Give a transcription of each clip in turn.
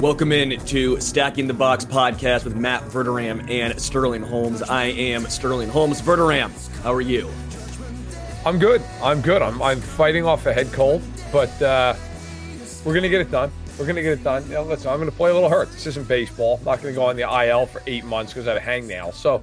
Welcome in to Stacking the Box podcast with Matt Verderame and Sterling Holmes. I am Sterling Holmes. Verderame, how are you? I'm good. I'm good. I'm, I'm fighting off a head cold, but uh, we're going to get it done. We're going to get it done. You know, listen, I'm going to play a little hurt. This isn't baseball. I'm not going to go on the IL for eight months because I have a hangnail. So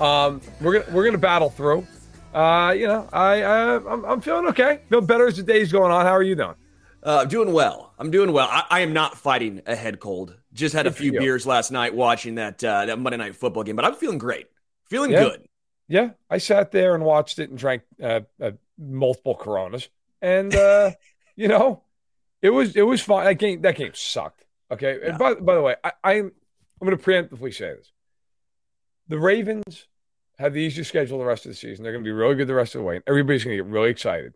um, we're going we're gonna battle through. Uh, you know, I, uh, I'm, I'm feeling okay. Feel better as the day's going on. How are you doing? Uh, I'm doing well. I'm doing well. I, I, am not fighting a head cold. Just had a few beers last night watching that uh, that Monday night football game, but I'm feeling great. Feeling yeah. good. Yeah, I sat there and watched it and drank uh, uh, multiple Coronas, and uh, you know, it was it was fun. That game that game sucked. Okay. Yeah. And by by the way, I, I'm I'm going to preemptively say this: the Ravens have the easiest schedule the rest of the season. They're going to be really good the rest of the way. And everybody's going to get really excited,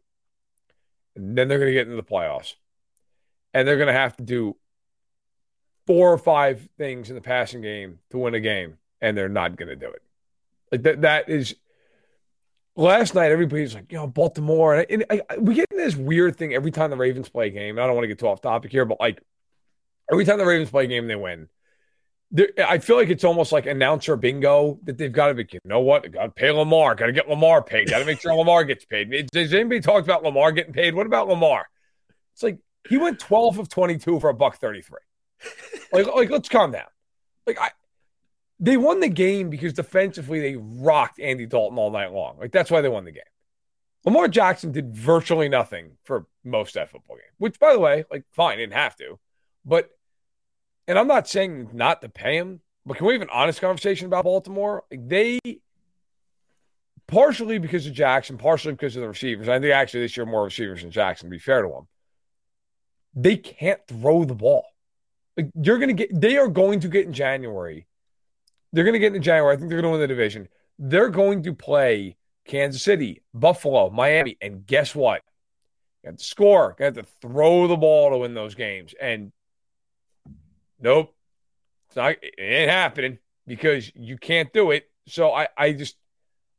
and then they're going to get into the playoffs and they're going to have to do four or five things in the passing game to win a game, and they're not going to do it. Like that, that is. Last night, everybody's like, you know, Baltimore. And, I, I, we get in this weird thing every time the Ravens play a game. I don't want to get too off topic here, but like every time the Ravens play a game, they win. I feel like it's almost like announcer bingo that they've got to be, you know what? Got to pay Lamar. Got to get Lamar paid. Got to make sure Lamar gets paid. Does anybody talk about Lamar getting paid? What about Lamar? It's like he went 12 of 22 for a buck 33. like, like, let's calm down. Like, I, they won the game because defensively they rocked Andy Dalton all night long. Like, that's why they won the game. Lamar Jackson did virtually nothing for most of that football game, which, by the way, like, fine, didn't have to. But, and I'm not saying not to pay him, but can we have an honest conversation about Baltimore? They, partially because of Jackson, partially because of the receivers. I think actually this year more receivers than Jackson, to be fair to them, they can't throw the ball. Like you're gonna get they are going to get in January. They're gonna get in January. I think they're gonna win the division. They're going to play Kansas City, Buffalo, Miami, and guess what? You have to score. You have to throw the ball to win those games. And nope, it's not. It ain't happening because you can't do it. So I, I just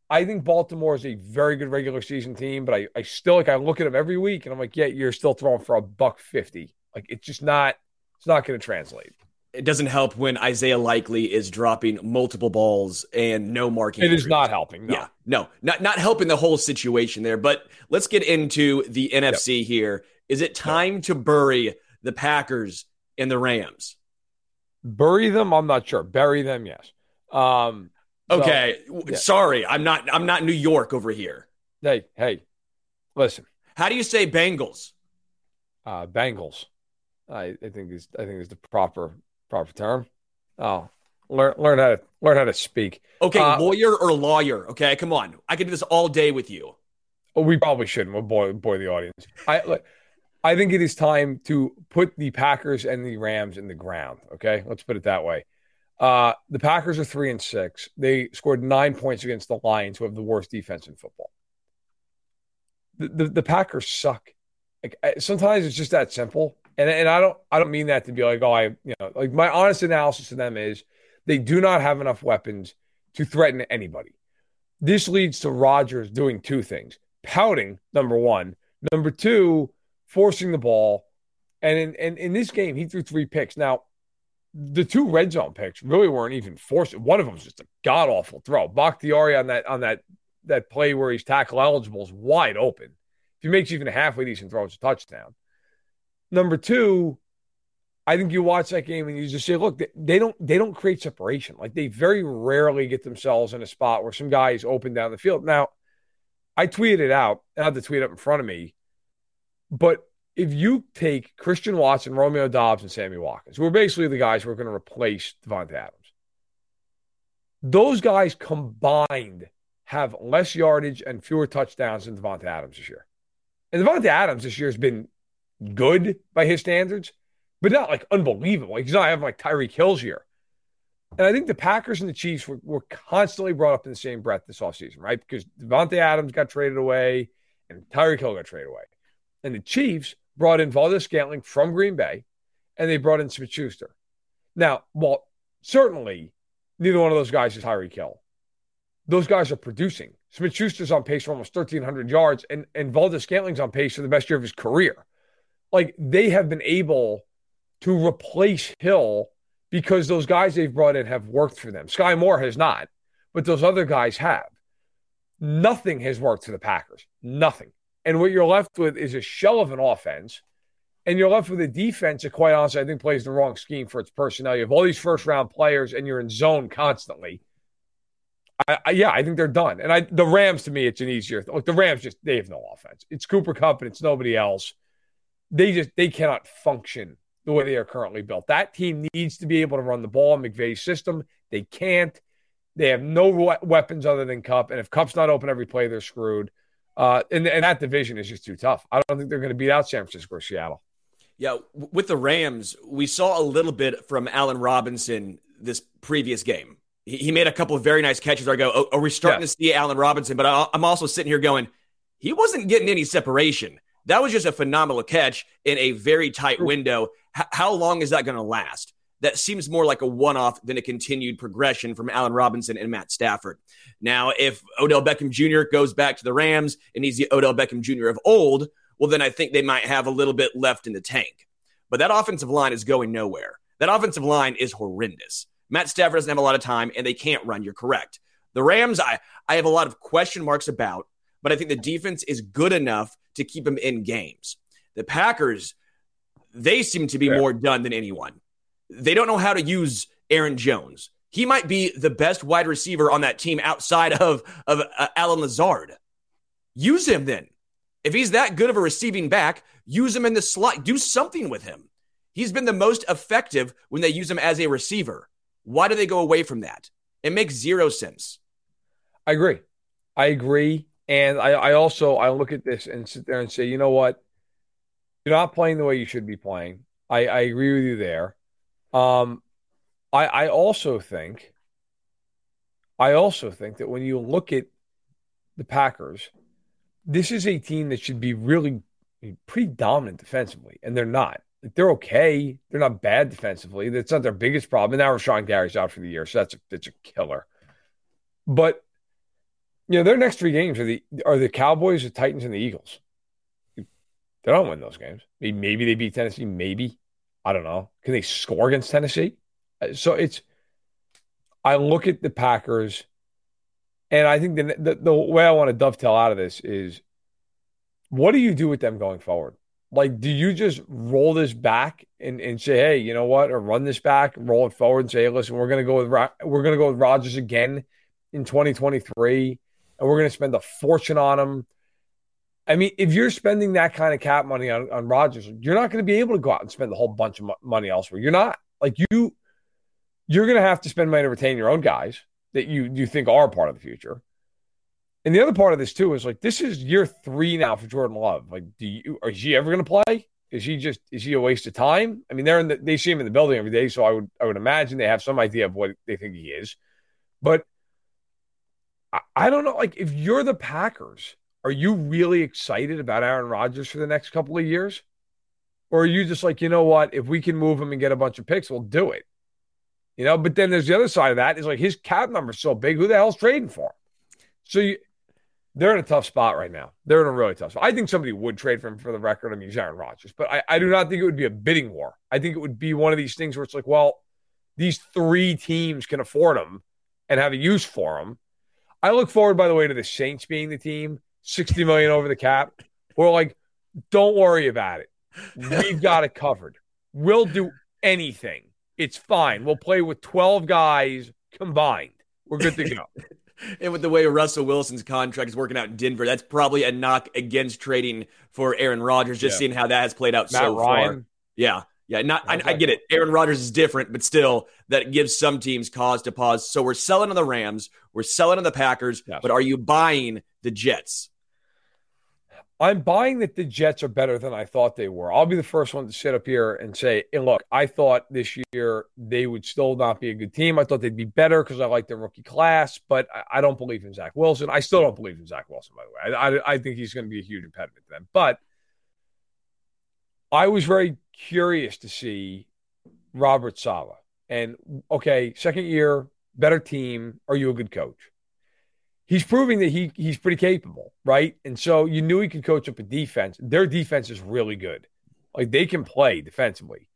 I think Baltimore is a very good regular season team, but I, I still like I look at them every week and I'm like, yeah, you're still throwing for a buck fifty. Like it's just not it's not going to translate. It doesn't help when Isaiah Likely is dropping multiple balls and no marking. It is not helping. No. Yeah, no, not not helping the whole situation there. But let's get into the NFC yep. here. Is it time yep. to bury the Packers and the Rams? Bury them? I'm not sure. Bury them, yes. Um, Okay, so, yeah. sorry, I'm not. I'm not New York over here. Hey, hey, listen. How do you say Bengals? Uh, Bengals. I, I think is I think is the proper proper term. Oh, learn learn how to learn how to speak. Okay, uh, lawyer or lawyer. Okay, come on. I can do this all day with you. Oh, we probably shouldn't. We'll bore, bore the audience. I look, I think it is time to put the Packers and the Rams in the ground. Okay, let's put it that way. Uh, the Packers are three and six. They scored nine points against the Lions, who have the worst defense in football. The, the, the Packers suck. Like sometimes it's just that simple. And and I don't I don't mean that to be like, oh, I you know, like my honest analysis of them is they do not have enough weapons to threaten anybody. This leads to Rodgers doing two things: pouting, number one, number two, forcing the ball. And in, in, this game, he threw three picks. Now, the two red zone picks really weren't even forced. One of them was just a god awful throw. Bakhtiari on that on that that play where he's tackle eligible is wide open. If he makes even a halfway decent throw, it's a touchdown. Number two, I think you watch that game and you just say, look, they don't they don't create separation. Like they very rarely get themselves in a spot where some guy is open down the field. Now, I tweeted it out. I had the tweet up in front of me. But if you take Christian Watson, Romeo Doubs, and Sammy Watkins, who are basically the guys who are going to replace Davante Adams, those guys combined have less yardage and fewer touchdowns than Davante Adams this year. And Davante Adams this year has been good by his standards, but not like unbelievable. Like he's not having like Tyreek Hill's year. And I think the Packers and the Chiefs were, were constantly brought up in the same breath this offseason, right? Because Davante Adams got traded away and Tyreek Hill got traded away. And the Chiefs brought in Valdes-Scantling from Green Bay, and they brought in Smith Schuster. Now, well, certainly neither one of those guys is Tyreek Hill. Those guys are producing. Smith Schuster's on pace for almost 1,300 yards, and, and Valdes-Scantling's on pace for the best year of his career. Like they have been able to replace Hill because those guys they've brought in have worked for them. Sky Moore has not, but those other guys have. Nothing has worked for the Packers. Nothing. And what you're left with is a shell of an offense. And you're left with a defense that, quite honestly, I think plays the wrong scheme for its personnel. You have all these first round players and you're in zone constantly. I, I, yeah, I think they're done. And I, the Rams, to me, it's an easier. Look, the Rams just they have no offense. It's Cooper Kupp and it's nobody else. They just they cannot function the way they are currently built. That team needs to be able to run the ball in McVay's system. They can't. They have no weapons other than Kupp. and if Kupp's not open every play, they're screwed. Uh, and, and that division is just too tough. I don't think they're going to beat out San Francisco or Seattle. Yeah, with the Rams, we saw a little bit from Allen Robinson this previous game. He, he made a couple of very nice catches. Where I go, oh, are we starting to see Allen Robinson? But I, I'm also sitting here going, he wasn't getting any separation. That was just a phenomenal catch in a very tight window. H- how long is that going to last? That seems more like a one off than a continued progression from Allen Robinson and Matt Stafford. Now, if Odell Beckham Jr. goes back to the Rams and he's the Odell Beckham Jr. of old, well, then I think they might have a little bit left in the tank. But that offensive line is going nowhere. That offensive line is horrendous. Matt Stafford doesn't have a lot of time and they can't run. You're correct. The Rams, I, I have a lot of question marks about, but I think the defense is good enough to keep them in games. The Packers, they seem to be Fair. more done than anyone. They don't know how to use Aaron Jones. He might be the best wide receiver on that team outside of, of uh, Allen Lazard. Use him then. If he's that good of a receiving back, use him in the slot. Do something with him. He's been the most effective when they use him as a receiver. Why do they go away from that? It makes zero sense. I agree. I agree. And I, I also I look at this and sit there and say, you know what? You're not playing the way you should be playing. I, I agree with you there. Um, I, I also think, I also think that when you look at the Packers, this is a team that should be really pretty dominant defensively, and they're not. They're okay. They're not bad defensively. That's not their biggest problem. And now Rashan Gary's out for the year, so that's a, that's a killer. But you know, their next three games are the are the Cowboys, the Titans, and the Eagles. They don't win those games. Maybe they beat Tennessee. Maybe I don't know. Can they score against Tennessee? Uh, so it's, I look at the Packers, and I think the, the, the way I want to dovetail out of this is what do you do with them going forward? Like, do you just roll this back and, and say, hey, you know what, or run this back, roll it forward, and say, hey, listen, we're gonna go with we're gonna go with Rodgers again in 2023, and we're gonna spend a fortune on him I mean, if you're spending that kind of cap money on, on Rodgers, you're not going to be able to go out and spend a whole bunch of money elsewhere. You're not like you. You're going to have to spend money to retain your own guys that you you think are part of the future. And the other part of this too is like this is year three now for Jordan Love. Like, do you is he ever going to play? Is he just is he a waste of time? I mean, they're in the, they see him in the building every day, so I would I would imagine they have some idea of what they think he is. But I, I don't know. Like, if you're the Packers are you really excited about Aaron Rodgers for the next couple of years? Or are you just like, you know what? If we can move him and get a bunch of picks, we'll do it. You know, but then there's the other side of that is like his cap number's so big. Who the hell's trading for him? So you, they're in a tough spot right now. They're in a really tough spot. I think somebody would trade for him for the record. I mean, Aaron Rodgers, but I, I do not think it would be a bidding war. I think it would be one of these things where it's like, well, these three teams can afford him and have a use for him. I look forward, by the way, to the Saints being the team, 60 million over the cap. We're like, don't worry about it. We've got it covered. We'll do anything. It's fine. We'll play with 12 guys combined. We're good to go. and with the way Russell Wilson's contract is working out in Denver, that's probably a knock against trading for Aaron Rodgers, just yeah. seeing how that has played out Matt so Ryan. far. Yeah. Yeah, not I, I, get it. Aaron Rodgers is different, but still, that gives some teams cause to pause. So we're selling on the Rams, we're selling on the Packers, yes. but are you buying the Jets? I'm buying that the Jets are better than I thought they were. I'll be the first one to sit up here and say, and look, I thought this year they would still not be a good team. I thought they'd be better because I like their rookie class, but I, I, don't believe in Zach Wilson. I still don't believe in Zach Wilson, by the way. I, I, I think he's going to be a huge impediment to them. But I was very curious to see Robert Saleh. And okay, second year, better team. Are you a good coach? He's proving that he he's pretty capable, right? And so you knew he could coach up a defense. Their defense is really good. Like they can play defensively.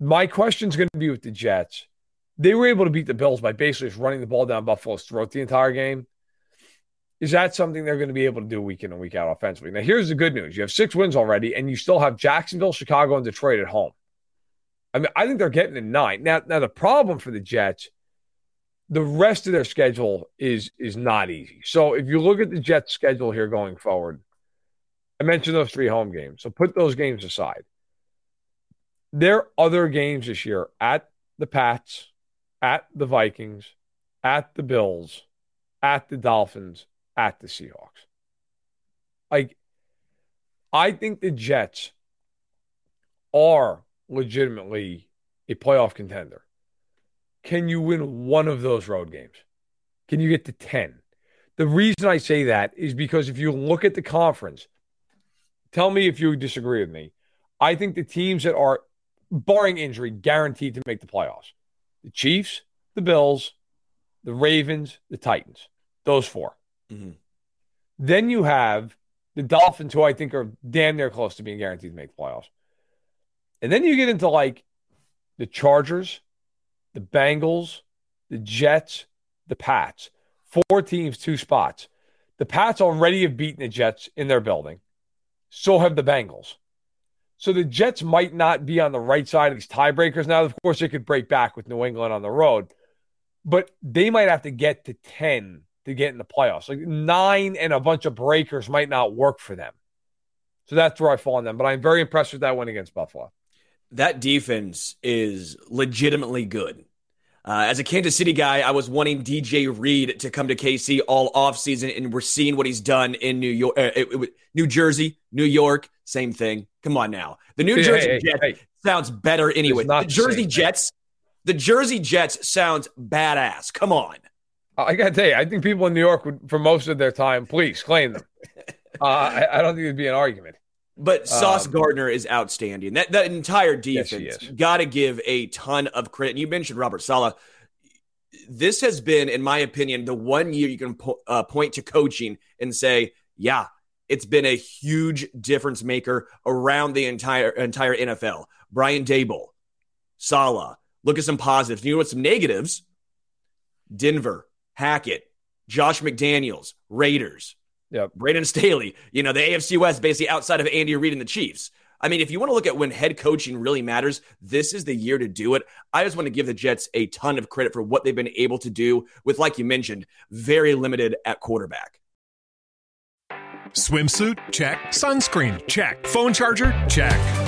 My question is going to be with the Jets. They were able to beat the Bills by basically just running the ball down Buffalo's throat the entire game. Is that something they're going to be able to do week in and week out offensively? Now, here's the good news: you have six wins already, and you still have Jacksonville, Chicago, and Detroit at home. I mean, I think they're getting a nine. Now, now the problem for the Jets the rest of their schedule is is not easy. So if you look at the Jets' schedule here going forward, I mentioned those three home games. So put those games aside. Their other games this year at the Pats, at the Vikings, at the Bills, at the Dolphins, at the Seahawks. Like, I think the Jets are legitimately a playoff contender. Can you win one of those road games? Can you get to 10? The reason I say that is because if you look at the conference, tell me if you disagree with me. I think the teams that are, barring injury, guaranteed to make the playoffs the Chiefs, the Bills, the Ravens, the Titans, those 4 mm-hmm. Then you have the Dolphins, who I think are damn near close to being guaranteed to make the playoffs. And then you get into like the Chargers, the Bengals, the Jets, the Pats. Four teams, two spots. The Pats already have beaten the Jets in their building. So have the Bengals. So the Jets might not be on the right side of these tiebreakers now. Of course, they could break back with New England on the road, but they might have to get to 10 to get in the playoffs. Like nine and a bunch of breakers might not work for them. So that's where I fall on them. But I'm very impressed with that win against Buffalo that defense is legitimately good. Uh, as a Kansas City guy, I was wanting DJ Reed to come to KC all offseason, and we're seeing what he's done in New York, uh, New Jersey, New York, same thing. Come on now, the New hey, Jersey hey, Jets hey, sounds better anyway. The Jersey Jets, the Jersey Jets sounds badass. Come on. I gotta tell you, I think people in New York would, for most of their time, please claim them. uh, I, I, don't think it'd be an argument. But Sauce um, Gardner is outstanding. That that entire defense yes, got to give a ton of credit. And you mentioned Robert Saleh. This has been, in my opinion, the one year you can po- uh, point to coaching and say, "Yeah, it's been a huge difference maker around the entire entire NFL." Brian Daboll, Saleh. Look at some positives. You know what? Some negatives. Denver, Hackett, Josh McDaniels, Raiders. Yep. Brandon Staley, you know, the AFC West basically outside of Andy Reid and the Chiefs. I mean, if you want to look at when head coaching really matters, this is the year to do it. I just want to give the Jets a ton of credit for what they've been able to do with, like you mentioned, very limited at quarterback. Swimsuit? Check. Sunscreen? Check. Phone charger? Check.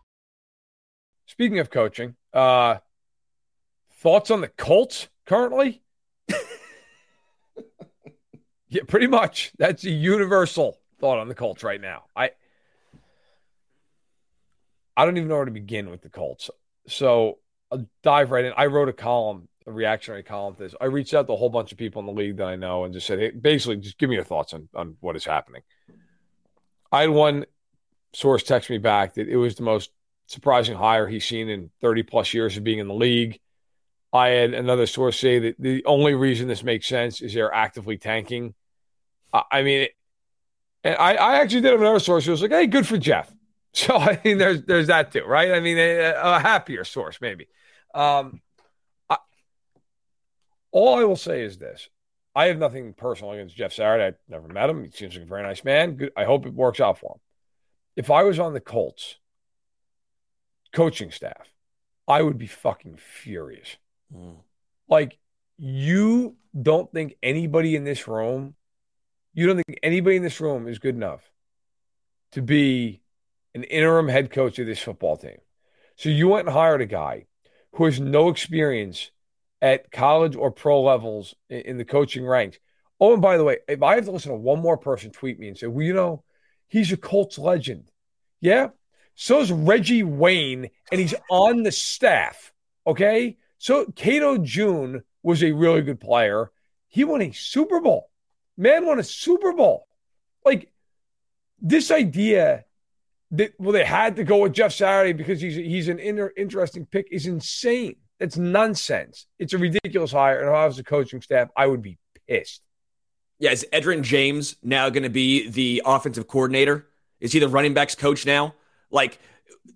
Speaking of coaching, uh, thoughts on the Colts currently? yeah, pretty much. That's a universal thought on the Colts right now. I I don't even know where to begin with the Colts. So I'll dive right in. I wrote a column, a reactionary column to this. I reached out to a whole bunch of people in the league that I know and just said, hey, basically, just give me your thoughts on, on what is happening. I had one source text me back that it was the most surprising hire he's seen in 30 plus years of being in the league. I had another source say that the only reason this makes sense is they're actively tanking. I mean, and I, I actually did have another source who was like, hey, good for Jeff. So I mean, there's there's that too, right? I mean, a, a happier source maybe. Um, I, all I will say is this: I have nothing personal against Jeff Saturday. I've never met him. He seems like a very nice man. Good. I hope it works out for him. If I was on the Colts coaching staff, I would be fucking furious. Mm. Like, you don't think anybody in this room, you don't think anybody in this room is good enough to be an interim head coach of this football team. So you went and hired a guy who has no experience at college or pro levels in, the coaching ranks. Oh, and by the way, if I have to listen to one more person tweet me and say, well, you know, he's a Colts legend. Yeah. So is Reggie Wayne, and he's on the staff. Okay. So Cato June was a really good player. He won a Super Bowl. Man won a Super Bowl. Like this idea that well they had to go with Jeff Saturday because he's he's an inter, interesting pick is insane. That's nonsense. It's a ridiculous hire. And if I was the coaching staff, I would be pissed. Yeah, is Edgerrin James now going to be the offensive coordinator? Is he the running backs coach now? Like,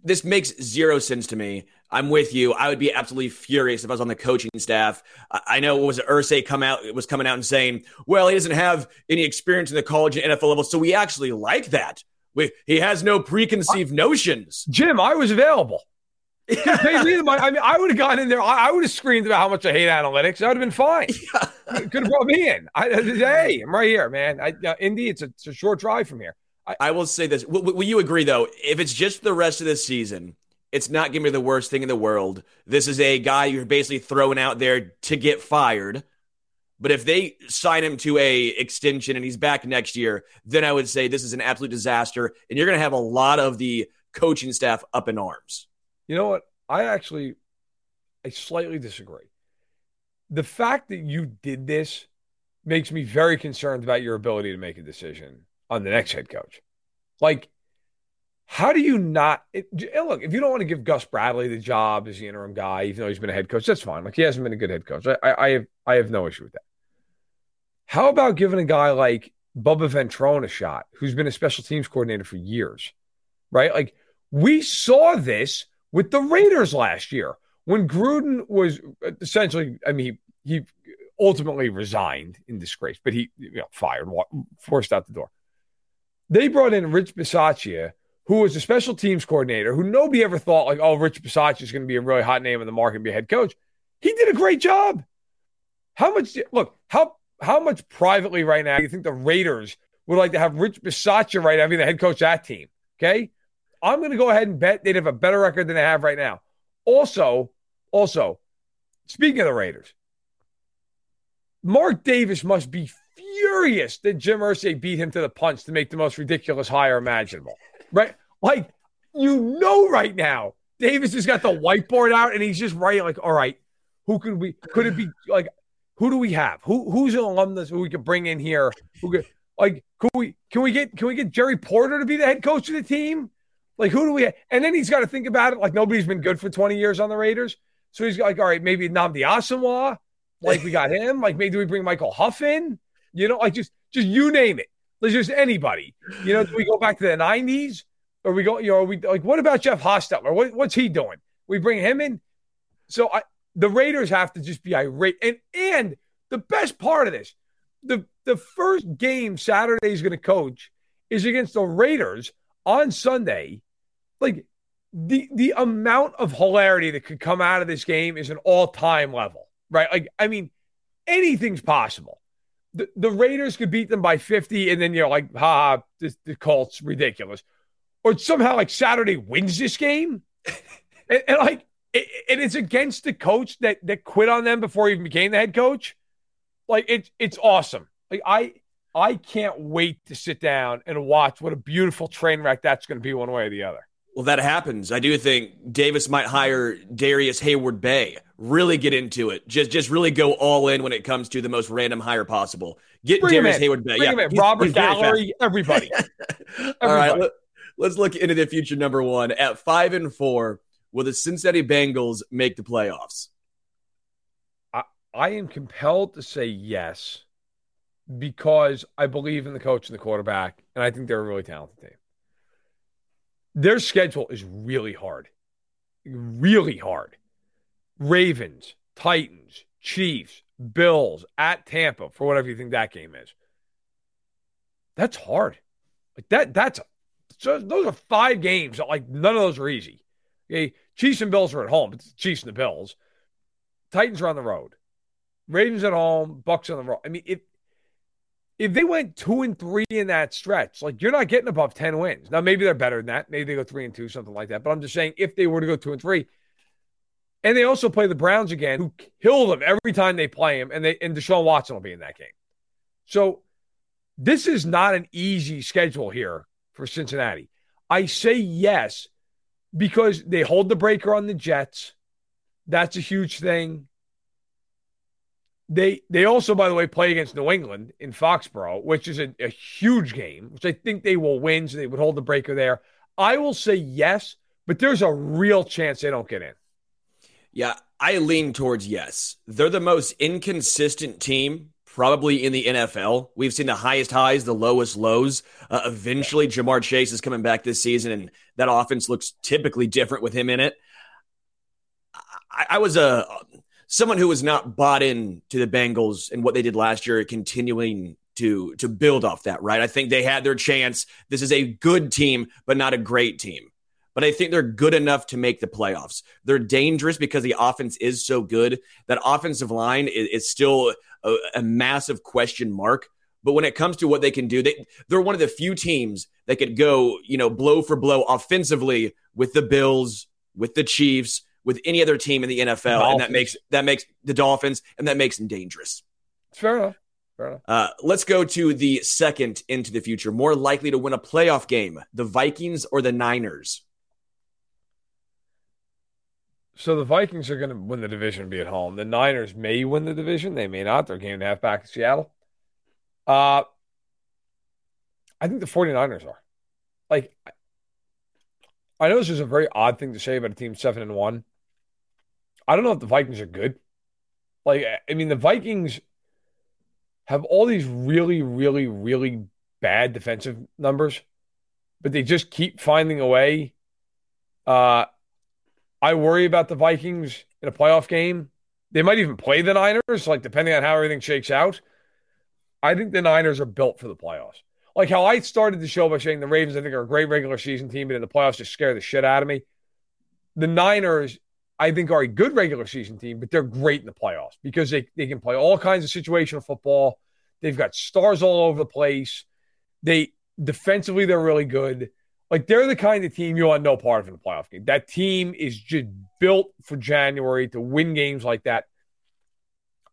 this makes zero sense to me. I'm with you. I would be absolutely furious if I was on the coaching staff. I know it was Irsay come out it was coming out and saying, "Well, he doesn't have any experience in the college and NFL level, so we actually like that." We, he has no preconceived notions. Jim, I was available. I mean, I would have gone in there. I, I would have screamed about how much I hate analytics. I would have been fine. Yeah. Could have brought me in. I, hey, I'm right here, man. I, uh, Indy, it's a, it's a short drive from here. I, I will say this. will, will you agree, though? If it's just the rest of the season, it's not to be the worst thing in the world. This is a guy you're basically throwing out there to get fired. But if they sign him to a extension and he's back next year, then I would say this is an absolute disaster, and you're going to have a lot of the coaching staff up in arms. You know what? I actually, I slightly disagree. The fact that you did this makes me very concerned about your ability to make a decision on the next head coach. Like, how do you not it, look? If you don't want to give Gus Bradley the job as the interim guy, even though he's been a head coach, that's fine. Like he hasn't been a good head coach. I, I, I have I have no issue with that. How about giving a guy like Bubba Ventrone a shot, who's been a special teams coordinator for years, right? Like we saw this with the Raiders last year when Gruden was uh, essentially, I mean, he, he ultimately resigned in disgrace, but he you know, fired, forced out the door. They brought in Rich Bisaccia, who was a special teams coordinator, who nobody ever thought like, oh, Rich Bisaccia is going to be a really hot name in the market and be a head coach. He did a great job. How much? Look, how how much privately right now do you think the Raiders would like to have Rich Bisaccia right now being the head coach of that team? Okay, I'm going to go ahead and bet they'd have a better record than they have right now. Also, also, speaking of the Raiders, Mark Davis must be furious that Jim Irsay beat him to the punch to make the most ridiculous hire imaginable. Right? Like, you know, right now, Davis has got the whiteboard out and he's just writing, like, all right, who could we, could it be like, who do we have? Who who's an alumnus who we could bring in here? Who could like can we can we get can we get Jerry Porter to be the head coach of the team? Like who do we have? And then he's got to think about it like nobody's been good for 20 years on the Raiders. So he's like, all right, maybe Nnamdi Asomugha. Like we got him. Like maybe we bring Michael Huff in? You know, like just just you name it. There's just anybody. You know, we go back to the 90s? Or we go, you know, we like what about Jeff Hostetler? What, what's he doing? We bring him in. So I, the Raiders have to just be irate. And and the best part of this, the the first game Saturday is going to coach is against the Raiders on Sunday. Like the the amount of hilarity that could come out of this game is an all time level, right? Like I mean, anything's possible. The, the Raiders could beat them by 50, and then you're like, ha, this, the Colts ridiculous. Or somehow like Saturday wins this game. and, and like it, and it's against the coach that that quit on them before he even became the head coach. Like it's it's awesome. Like I I can't wait to sit down and watch what a beautiful train wreck that's going to be one way or the other. Well, that happens. I do think Davis might hire Darrius Heyward-Bey. Really get into it. Just just really go all in when it comes to the most random hire possible. Get Bring Darrius Heyward-Bey. Bring yeah, he's, Robert he's Gallery, everybody. everybody. All right, let, let's look into the future. Number one at five and four, will the Cincinnati Bengals make the playoffs? I, I am compelled to say yes because I believe in the coach and the quarterback, and I think they're a really talented team. Their schedule is really hard, really hard. Ravens, Titans, Chiefs, Bills at Tampa for whatever you think that game is. That's hard. Like that. That's so those are five games. Like none of those are easy. Okay, Chiefs and Bills are at home, but Chiefs and the Bills. Titans are on the road. Ravens at home, Bucks on the road. I mean, if if they went two and three in that stretch, like you're not getting above 10 wins. Now, maybe they're better than that. Maybe they go three and two, something like that. But I'm just saying, if they were to go two and three, and they also play the Browns again, who kill them every time they play them, and they and Deshaun Watson will be in that game. So this is not an easy schedule here for Cincinnati. I say yes because they hold the breaker on the Jets. That's a huge thing. They they also, by the way, play against New England in Foxborough, which is a, a, huge game, which I think they will win. So they would hold the breaker there. I will say yes, but there's a real chance they don't get in. Yeah, I lean towards yes. They're the most inconsistent team probably in the NFL. We've seen the highest highs, the lowest lows. Uh, eventually, Ja'Marr Chase is coming back this season, and that offense looks typically different with him in it. I, I was a someone who was not bought in to the Bengals and what they did last year, continuing to to build off that, right? I think they had their chance. This is a good team, but not a great team. But I think they're good enough to make the playoffs. They're dangerous because the offense is so good. That offensive line is, is still a, a, massive question mark. But when it comes to what they can do, they they're one of the few teams that could go, you know, blow for blow offensively with the Bills, with the Chiefs, with any other team in the NFL, Dolphins. and that makes that makes the Dolphins, and that makes them dangerous. Fair enough. Fair enough. Uh, let's go to the second into the future. More likely to win a playoff game: the Vikings or the Niners. So the Vikings are going to win the division, be at home. The Niners may win the division; they may not. They're game and a half back in Seattle. Uh, I think the 49ers are. Like, I know this is a very odd thing to say about a team seven and one. I don't know if the Vikings are good. Like, I mean, the Vikings have all these really, really, really bad defensive numbers, but they just keep finding a way. Uh, I worry about the Vikings in a playoff game. They might even play the Niners, like depending on how everything shakes out. I think the Niners are built for the playoffs. Like how I started the show by saying the Ravens, I think, are a great regular season team, but in the playoffs just scare the shit out of me. The Niners, I think, are a good regular season team, but they're great in the playoffs because they, they can play all kinds of situational football. They've got stars all over the place. They defensively, they're really good. Like they're the kind of team you want no part of in the playoff game. That team is just built for January to win games like that.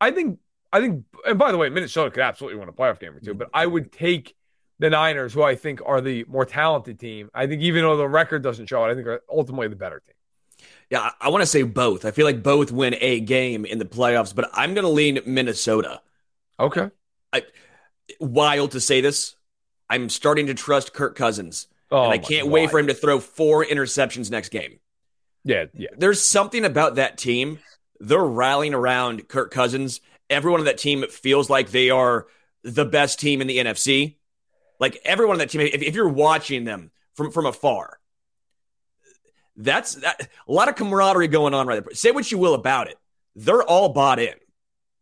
I think I think and by the way, Minnesota could absolutely win a playoff game or two, but I would take the Niners, who I think are the more talented team. I think even though the record doesn't show it, I think are ultimately the better team. Yeah, I want to say both. I feel like both win a game in the playoffs, but I'm going to lean Minnesota. Okay. I, wild to say this. I'm starting to trust Kirk Cousins. Oh, and I can't wait for him to throw four interceptions next game. Yeah, yeah. There's something about that team. They're rallying around Kirk Cousins. Everyone on that team feels like they are the best team in the NFC. Like everyone on that team, if, if you're watching them from, from afar, That's that, a lot of camaraderie going on right there. Say what you will about it. They're all bought in.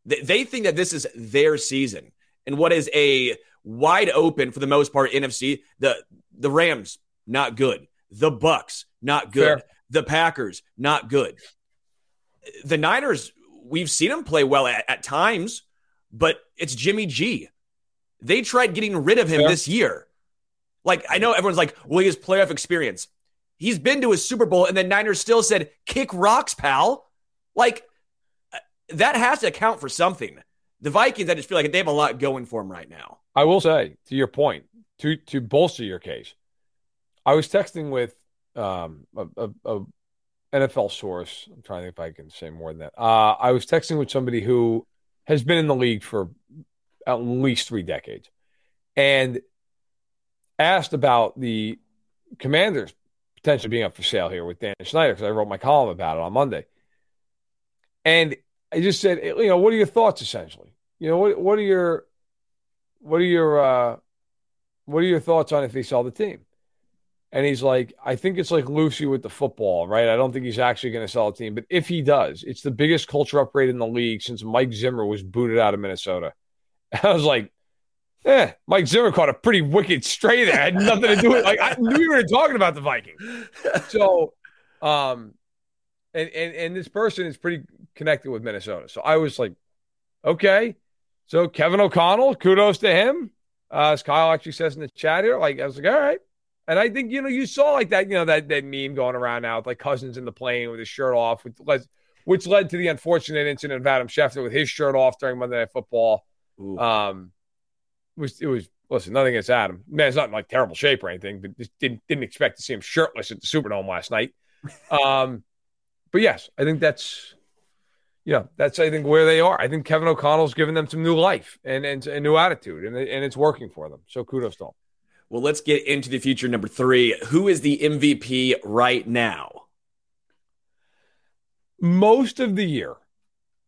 They, they think that this is their season. And what is a wide open, for the most part, NFC, the, the Rams, not good. The Bucks, not good. Fair. The Packers, not good. The Niners, we've seen them play well at, at times, but it's Jimmy G. They tried getting rid of him Fair. this year. Like, I know everyone's like, well, he has playoff experience. He's been to a Super Bowl, and then Niners still said, kick rocks, pal. Like, uh, that has to account for something. The Vikings, I just feel like they have a lot going for them right now. I will say, to your point, to to bolster your case, I was texting with um, a, a, a, NFL source. I'm trying to think if I can say more than that. Uh, I was texting with somebody who has been in the league for at least three decades, and asked about the Commanders potentially being up for sale here with Dan Snyder because I wrote my column about it on Monday, and I just said, you know, what are your thoughts essentially? You know, what what are your what are your uh, what are your thoughts on if they sell the team? And he's like, I think it's like Lucy with the football, right? I don't think he's actually going to sell a team, but if he does, it's the biggest culture upgrade in the league since Mike Zimmer was booted out of Minnesota. I was like, eh, Mike Zimmer caught a pretty wicked stray there. Had nothing to do with like I knew you were talking about the Vikings. So, um, and and and this person is pretty connected with Minnesota. So I was like, okay. So Kevin O'Connell, kudos to him. Uh, as Kyle actually says in the chat here, like I was like, all right. And I think you know you saw like that you know that that meme going around now with like Cousins in the plane with his shirt off, which led, which led to the unfortunate incident of Adam Schefter with his shirt off during Monday Night Football. Ooh. Um, it was it was listen nothing against Adam, man, it's not in like terrible shape or anything, but just didn't didn't expect to see him shirtless at the Superdome last night. Um, but yes, I think that's you know, that's I think where they are. I think Kevin O'Connell's given them some new life and and a new attitude, and and it's working for them. So kudos to them. Well, let's get into the future. Number three, who is the MVP right now? Most of the year,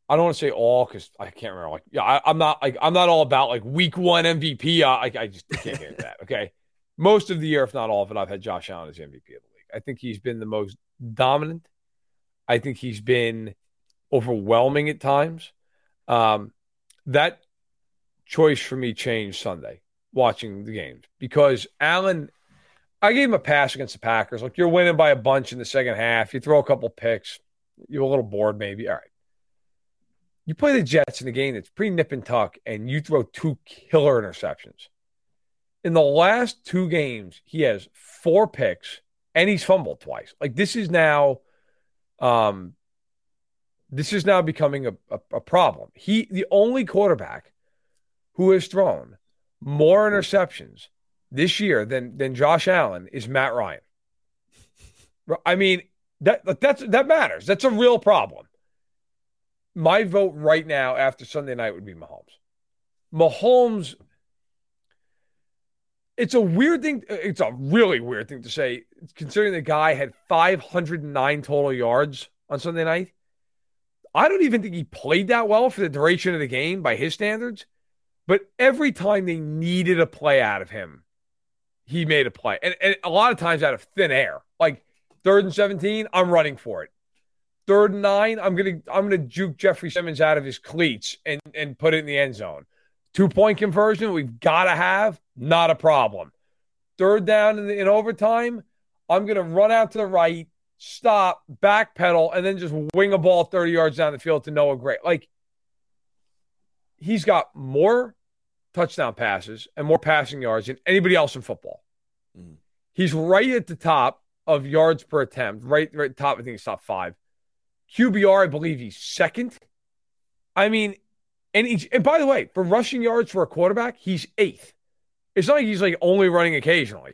I don't want to say all because I can't remember. Like, yeah, I, am not like I'm not all about like week one MVP. I, I just can't hear that. Okay, most of the year, if not all of it, I've had Josh Allen as MVP of the league. I think he's been the most dominant. I think he's been overwhelming at times. Um, that choice for me changed Sunday watching the games because Allen, I gave him a pass against the Packers. Like you're winning by a bunch in the second half. You throw a couple picks. You're a little bored, maybe. All right. You play the Jets in a game that's pretty nip and tuck, and you throw two killer interceptions. In the last two games, he has four picks and he's fumbled twice. Like this is now um this is now becoming a, a, a, problem. He, the only quarterback who has thrown more interceptions this year than than Josh Allen is Matt Ryan. I mean, that that's that matters. That's a real problem. My vote right now after Sunday night would be Mahomes. Mahomes. It's a weird thing. It's a really weird thing to say, considering the guy had 509 total yards on Sunday night I don't even think he played that well for the duration of the game by his standards. But every time they needed a play out of him, he made a play. And, and a lot of times out of thin air. Like third and 17, I'm running for it. Third and nine, I'm gonna I'm gonna juke Jeffrey Simmons out of his cleats and, and put it in the end zone. Two point conversion, we've got to have, not a problem. Third down in, the, in overtime, I'm gonna run out to the right, stop, backpedal, and then just wing a ball 30 yards down the field to Noah Gray. Like he's got more touchdown passes and more passing yards than anybody else in football. Mm-hmm. He's right at the top of yards per attempt, right, right top. I think he's top five. QBR, I believe he's second. I mean, and he's, and by the way, for rushing yards for a quarterback, he's eighth. It's not like he's like only running occasionally.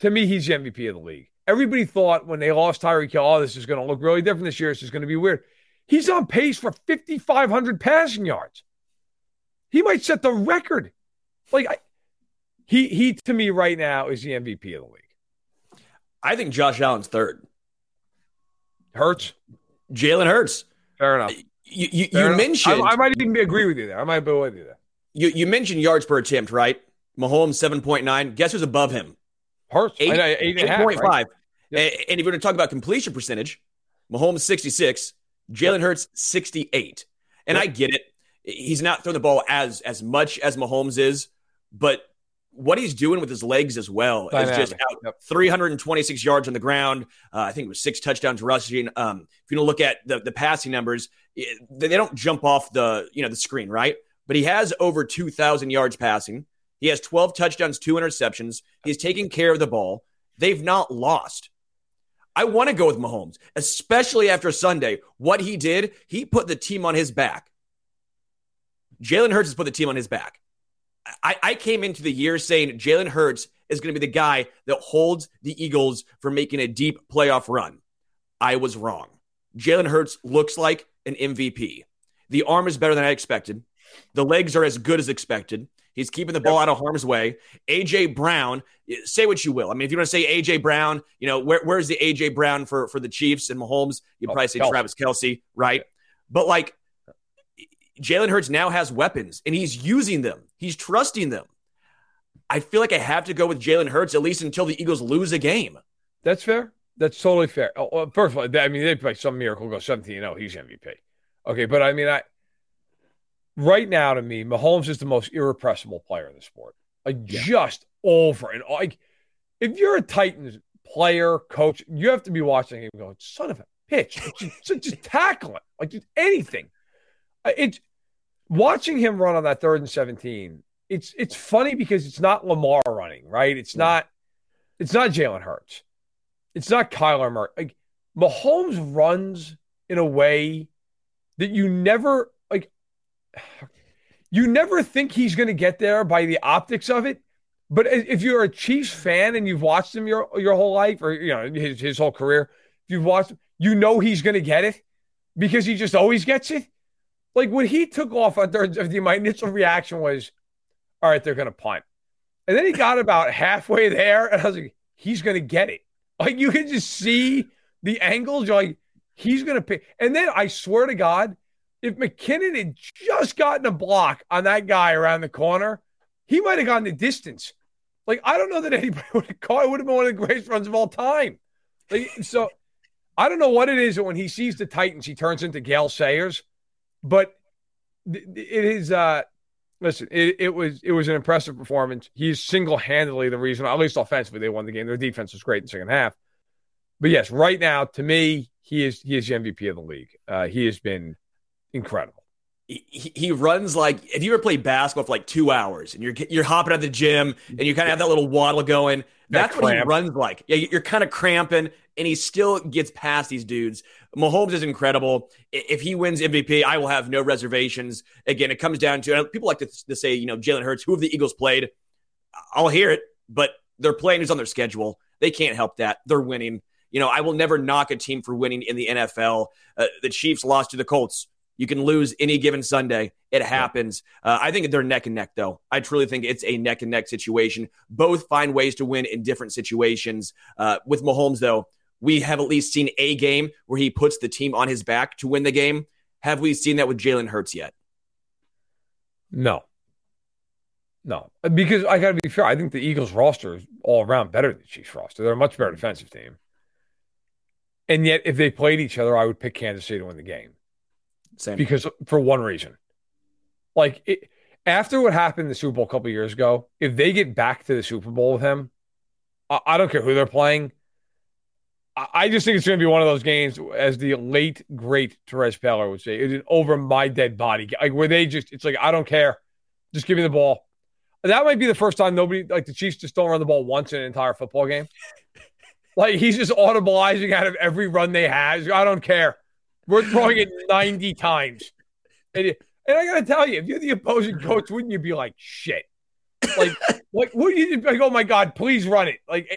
To me, he's the MVP of the league. Everybody thought when they lost Tyreek Hill, oh, this is going to look really different this year. This is going to be weird. He's on pace for 5,500 passing yards. He might set the record. Like, I, he he to me right now is the MVP of the league. I think Josh Allen's third. Hurts. Jalen Hurts. Fair enough. You, you, you mentioned. I, I, might even agree with you there. I might be with you there. You, you mentioned yards per attempt, right? Mahomes 7.9. Guess who's above him? Hurts. Eight, 8.5. Right? Yep. And, if you're going to talk about completion percentage, Mahomes 66, Jalen. Hurts 68. And yep. I get it. He's not throwing the ball as as much as Mahomes is, but what he's doing with his legs as well Dynamic. is just out yep. 326 yards on the ground. Uh, I think it was six touchdowns rushing. Um, if you to look at the, the passing numbers, they don't jump off the you know the screen, right? But he has over 2,000 yards passing. He has 12 touchdowns, two interceptions. He's taking care of the ball. They've not lost. I want to go with Mahomes, especially after Sunday. What he did, he put the team on his back. Jalen Hurts has put the team on his back. I, I came into the year saying Jalen Hurts is going to be the guy that holds the Eagles from making a deep playoff run. I was wrong. Jalen Hurts looks like an MVP. The arm is better than I expected. The legs are as good as expected. He's keeping the ball out of harm's way. AJ Brown, say what you will. I mean, if you want to say AJ Brown, you know, where, where's the AJ Brown for for the Chiefs and Mahomes? You oh, probably say Kelce. Travis Kelce, right? But like Jalen Hurts now has weapons and he's using them. He's trusting them. I feel like I have to go with Jalen Hurts at least until the Eagles lose a game. That's fair. That's totally fair. Oh, well, first of all, I mean, they by some miracle go 17 0. He's MVP. Okay. But I mean, I right now to me, Mahomes is the most irrepressible player in the sport. Like yeah. just over and like if you're a Titans player, coach, you have to be watching him going, son of a pitch. Just, just tackle it. Like just anything. Uh, it's watching him run on that third and 17. It's it's funny because it's not Lamar running, right? It's not it's not Jalen Hurts. It's not Kyler Murray. Like Mahomes runs in a way that you never you never think he's going to get there by the optics of it. But if you're a Chiefs fan and you've watched him your your whole life or you know his, his whole career, if you've watched him, you know he's going to get it because he just always gets it. Like when he took off on third, my initial reaction was, all right, they're going to punt. And then he got about halfway there, and I was like, he's going to get it. Like you can just see the angles. You're like, he's going to pick. And then I swear to God, if McKinnon had just gotten a block on that guy around the corner, he might have gotten the distance. Like, I don't know that anybody would have caught it. would have been one of the greatest runs of all time. Like, so I don't know what it is that when he sees the Titans, he turns into Gale Sayers. But it is uh listen, it, it was it was an impressive performance. He's single handedly the reason, at least offensively, they won the game. Their defense was great in the second half. But yes, right now, to me, he is he is the MVP of the league. Uh, he has been incredible. He, he runs like if you ever play basketball for like two hours and you're you're hopping at the gym and you kind of have that little waddle going. That's what he runs like. Yeah, you're kind of cramping, and he still gets past these dudes. Mahomes is incredible. If he wins MVP, I will have no reservations. Again, it comes down to people like to, to say, you know, Jalen Hurts. Who have the Eagles played? I'll hear it, but they're playing who's on their schedule. They can't help that. They're winning. You know, I will never knock a team for winning in the NFL. Uh, the Chiefs lost to the Colts. You can lose any given Sunday. It happens. Uh, I think they're neck and neck, though. I truly think it's a neck and neck situation. Both find ways to win in different situations. Uh, with Mahomes, though, we have at least seen a game where he puts the team on his back to win the game. Have we seen that with Jalen Hurts yet? No. No, because I got to be fair. I think the Eagles roster is all around better than the Chiefs roster. They're a much better defensive team. And yet, if they played each other, I would pick Kansas City to win the game. Same. Because for one reason, like it, after what happened in the Super Bowl a couple years ago, if they get back to the Super Bowl with him, I, I don't care who they're playing. I, I just think it's going to be one of those games, as the late great Terez Paylor would say, it's an over my dead body, like where they just, it's like I don't care, just give me the ball. That might be the first time nobody, like the Chiefs, just don't run the ball once in an entire football game. like he's just audibilizing out of every run they have. I don't care. We're throwing it 90 times. And, and I got to tell you, if you're the opposing coach, wouldn't you be like, shit? Like, like, would you be like, oh my God, please run it? Like, eh,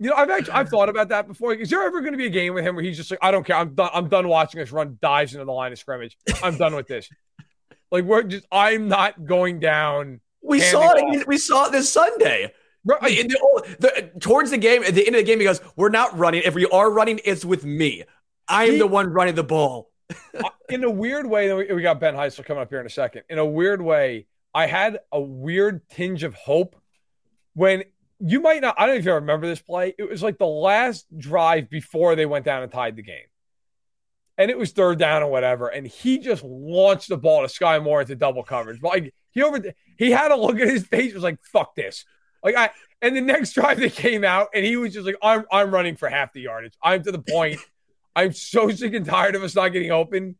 you know, I've actually I've thought about that before. Is there ever going to be a game with him where he's just like, I don't care, I'm done, I'm done watching this run, dives into the line of scrimmage. I'm done with this. Like, we're just, I'm not going down. We saw it. Off. We saw it this Sunday. Right. The, oh, the, towards the game, at the end of the game, he goes, "We're not running. If we are running, it's with me. I am the one running the ball. in a weird way, we got Ben Heisler coming up here in a second. In a weird way, I had a weird tinge of hope when you might not. I don't know if you remember this play. It was like the last drive before they went down and tied the game, and it was third down or whatever. And he just launched the ball to Skyy Moore into double coverage. But Like he over, he had a look at his face. Was like, "Fuck this." Like I. And the next drive they came out, and he was just like, "I'm I'm running for half the yardage. I'm to the point. I'm so sick and tired of us not getting open.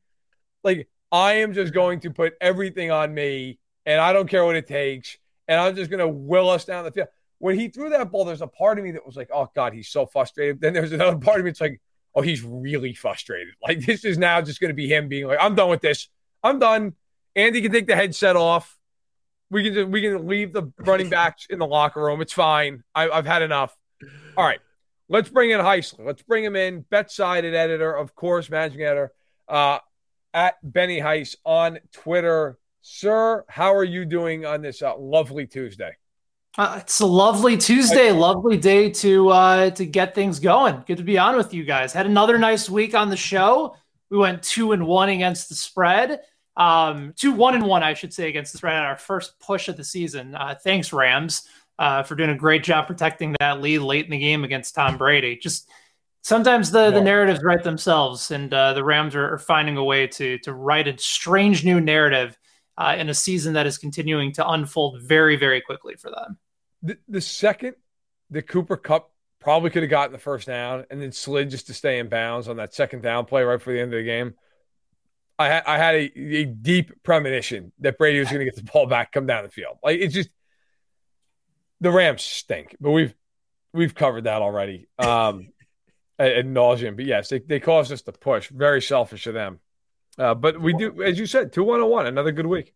Like I am just going to put everything on me, and I don't care what it takes, and I'm just going to will us down the field." when he threw that ball, there's a part of me that was like, oh God, he's so frustrated. Then there's another part of me that's like, oh, he's really frustrated. Like this is now just going to be him being like, I'm done with this. I'm done. Andy can take the headset off. We can just, we can leave the running backs in the locker room. It's fine. I, have had enough. All right, let's bring in Heisler. Let's bring him in. BetSided editor, of course, managing editor uh, at Benny Heiss on Twitter. Sir, how are you doing on this uh, lovely Tuesday? Uh, it's a lovely Tuesday, lovely day to uh, to get things going. Good to be on with you guys. Had another nice week on the show. We went two and one against the spread. Um, two one and one, I should say, against the spread at our first push of the season. Uh, thanks, Rams, uh, for doing a great job protecting that lead late in the game against Tom Brady. Just sometimes the, yeah. the narratives write themselves, and uh, the Rams are, are, finding a way to to write a strange new narrative uh, in a season that is continuing to unfold very, very quickly for them the, the second the Cooper Kupp probably could have gotten the first down and then slid just to stay in bounds on that second down play right for the end of the game. I had I had a, a deep premonition that Brady was going to get the ball back, come down the field. Like it's just the Rams stink, but we've we've covered that already um, ad nauseum. But yes, they, they caused us to push. Very selfish of them. Uh, but we do, as you said, two one one, another good week.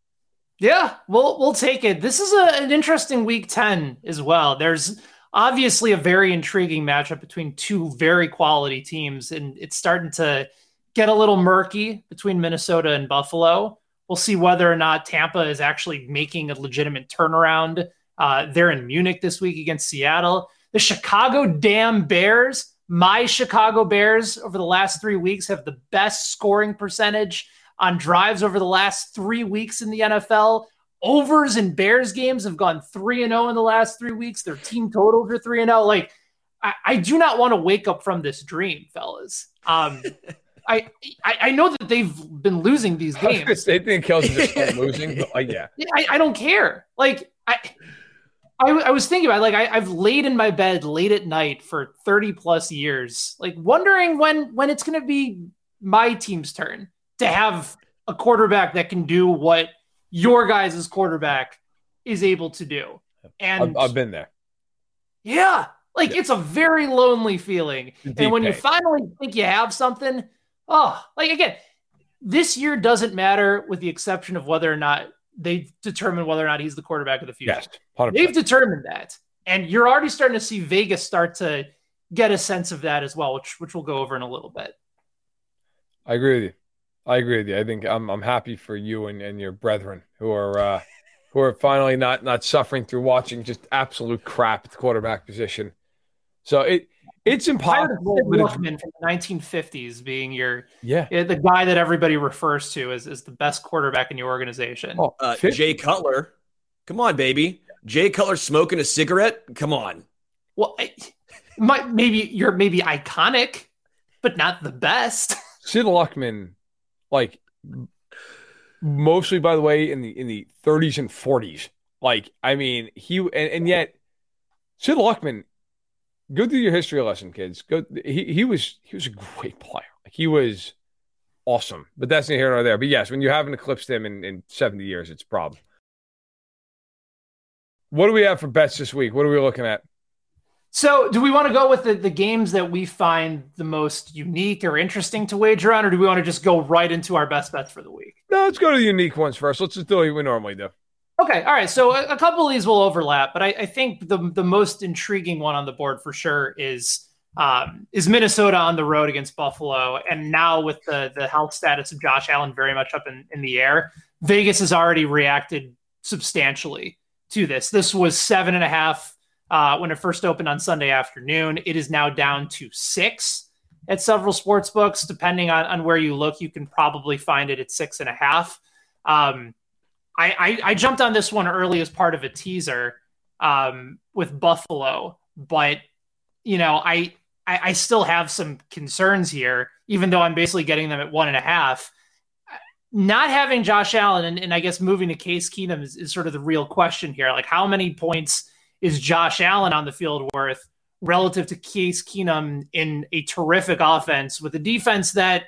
Yeah, we'll we'll take it. This is a, an interesting week 10 as well. There's obviously a very intriguing matchup between two very quality teams, and it's starting to get a little murky between Minnesota and Buffalo. We'll see whether or not Tampa is actually making a legitimate turnaround. Uh, they're in Munich this week against Seattle. The Chicago damn Bears, my Chicago Bears, over the last three weeks have the best scoring percentage on drives over the last three weeks in the NFL. Overs in Bears games have gone 3 and 0 in the last three weeks. Their team totals are 3 and 0. Like, I, I, do not want to wake up from this dream, fellas. Um, I, I, I know that they've been losing these games. they think Kelce just losing, but like, yeah, I, I don't care. Like, I, I, I was thinking about it, like I, I've laid in my bed late at night for 30 plus years, like wondering when when it's going to be my team's turn to have a quarterback that can do what your guys' quarterback is able to do. And I've, I've been there. Yeah. Like yeah. it's a very lonely feeling. And when you finally think you have something, oh, like again, this year doesn't matter with the exception of whether or not they determine whether or not he's the quarterback of the future. Yes, 100%. They've determined that. And you're already starting to see Vegas start to get a sense of that as well, which which we'll go over in a little bit. I agree with you. I agree with you. I think I'm I'm happy for you and, and your brethren who are uh, who are finally not not suffering through watching just absolute crap at the quarterback position. So it it's impossible. Luckman from the 1950s being your yeah the guy that everybody refers to as, as the best quarterback in your organization. Oh, uh, Jay Cutler, come on, baby. Jay Cutler smoking a cigarette. Come on. Well, I, maybe you're maybe iconic, but not the best. Sid Luckman like mostly by the way in the in the 30s and 40s. Like I mean, he and, and yet Sid Luckman go through your history lesson kids. Go he he was he was a great player. Like he was awesome. But that's neither here nor there. But yes, when you haven't eclipsed him in, in 70 years, it's a problem. What do we have for bets this week? What are we looking at? So, do we want to go with the, the games that we find the most unique or interesting to wager on, or do we want to just go right into our best bets for the week? No, let's go to the unique ones first. Let's just do what we normally do. Okay, all right. So, a, a couple of these will overlap, but I, I, think the the most intriguing one on the board for sure is um, is Minnesota on the road against Buffalo, and now with the the health status of Josh Allen very much up in, in the air, Vegas has already reacted substantially to this. This was seven and a half uh, when it first opened on Sunday afternoon. It is now down to six at several sports books. Depending on, on where you look, you can probably find it at six and a half. Um, I, I, I, jumped on this one early as part of a teaser. um, with Buffalo, but you know, I, I I still have some concerns here, even though I'm basically getting them at one and a half. Not having Josh Allen and, and I guess moving to Case Keenum is, is sort of the real question here. Like, how many points is Josh Allen on the field worth relative to Case Keenum in a terrific offense with a defense that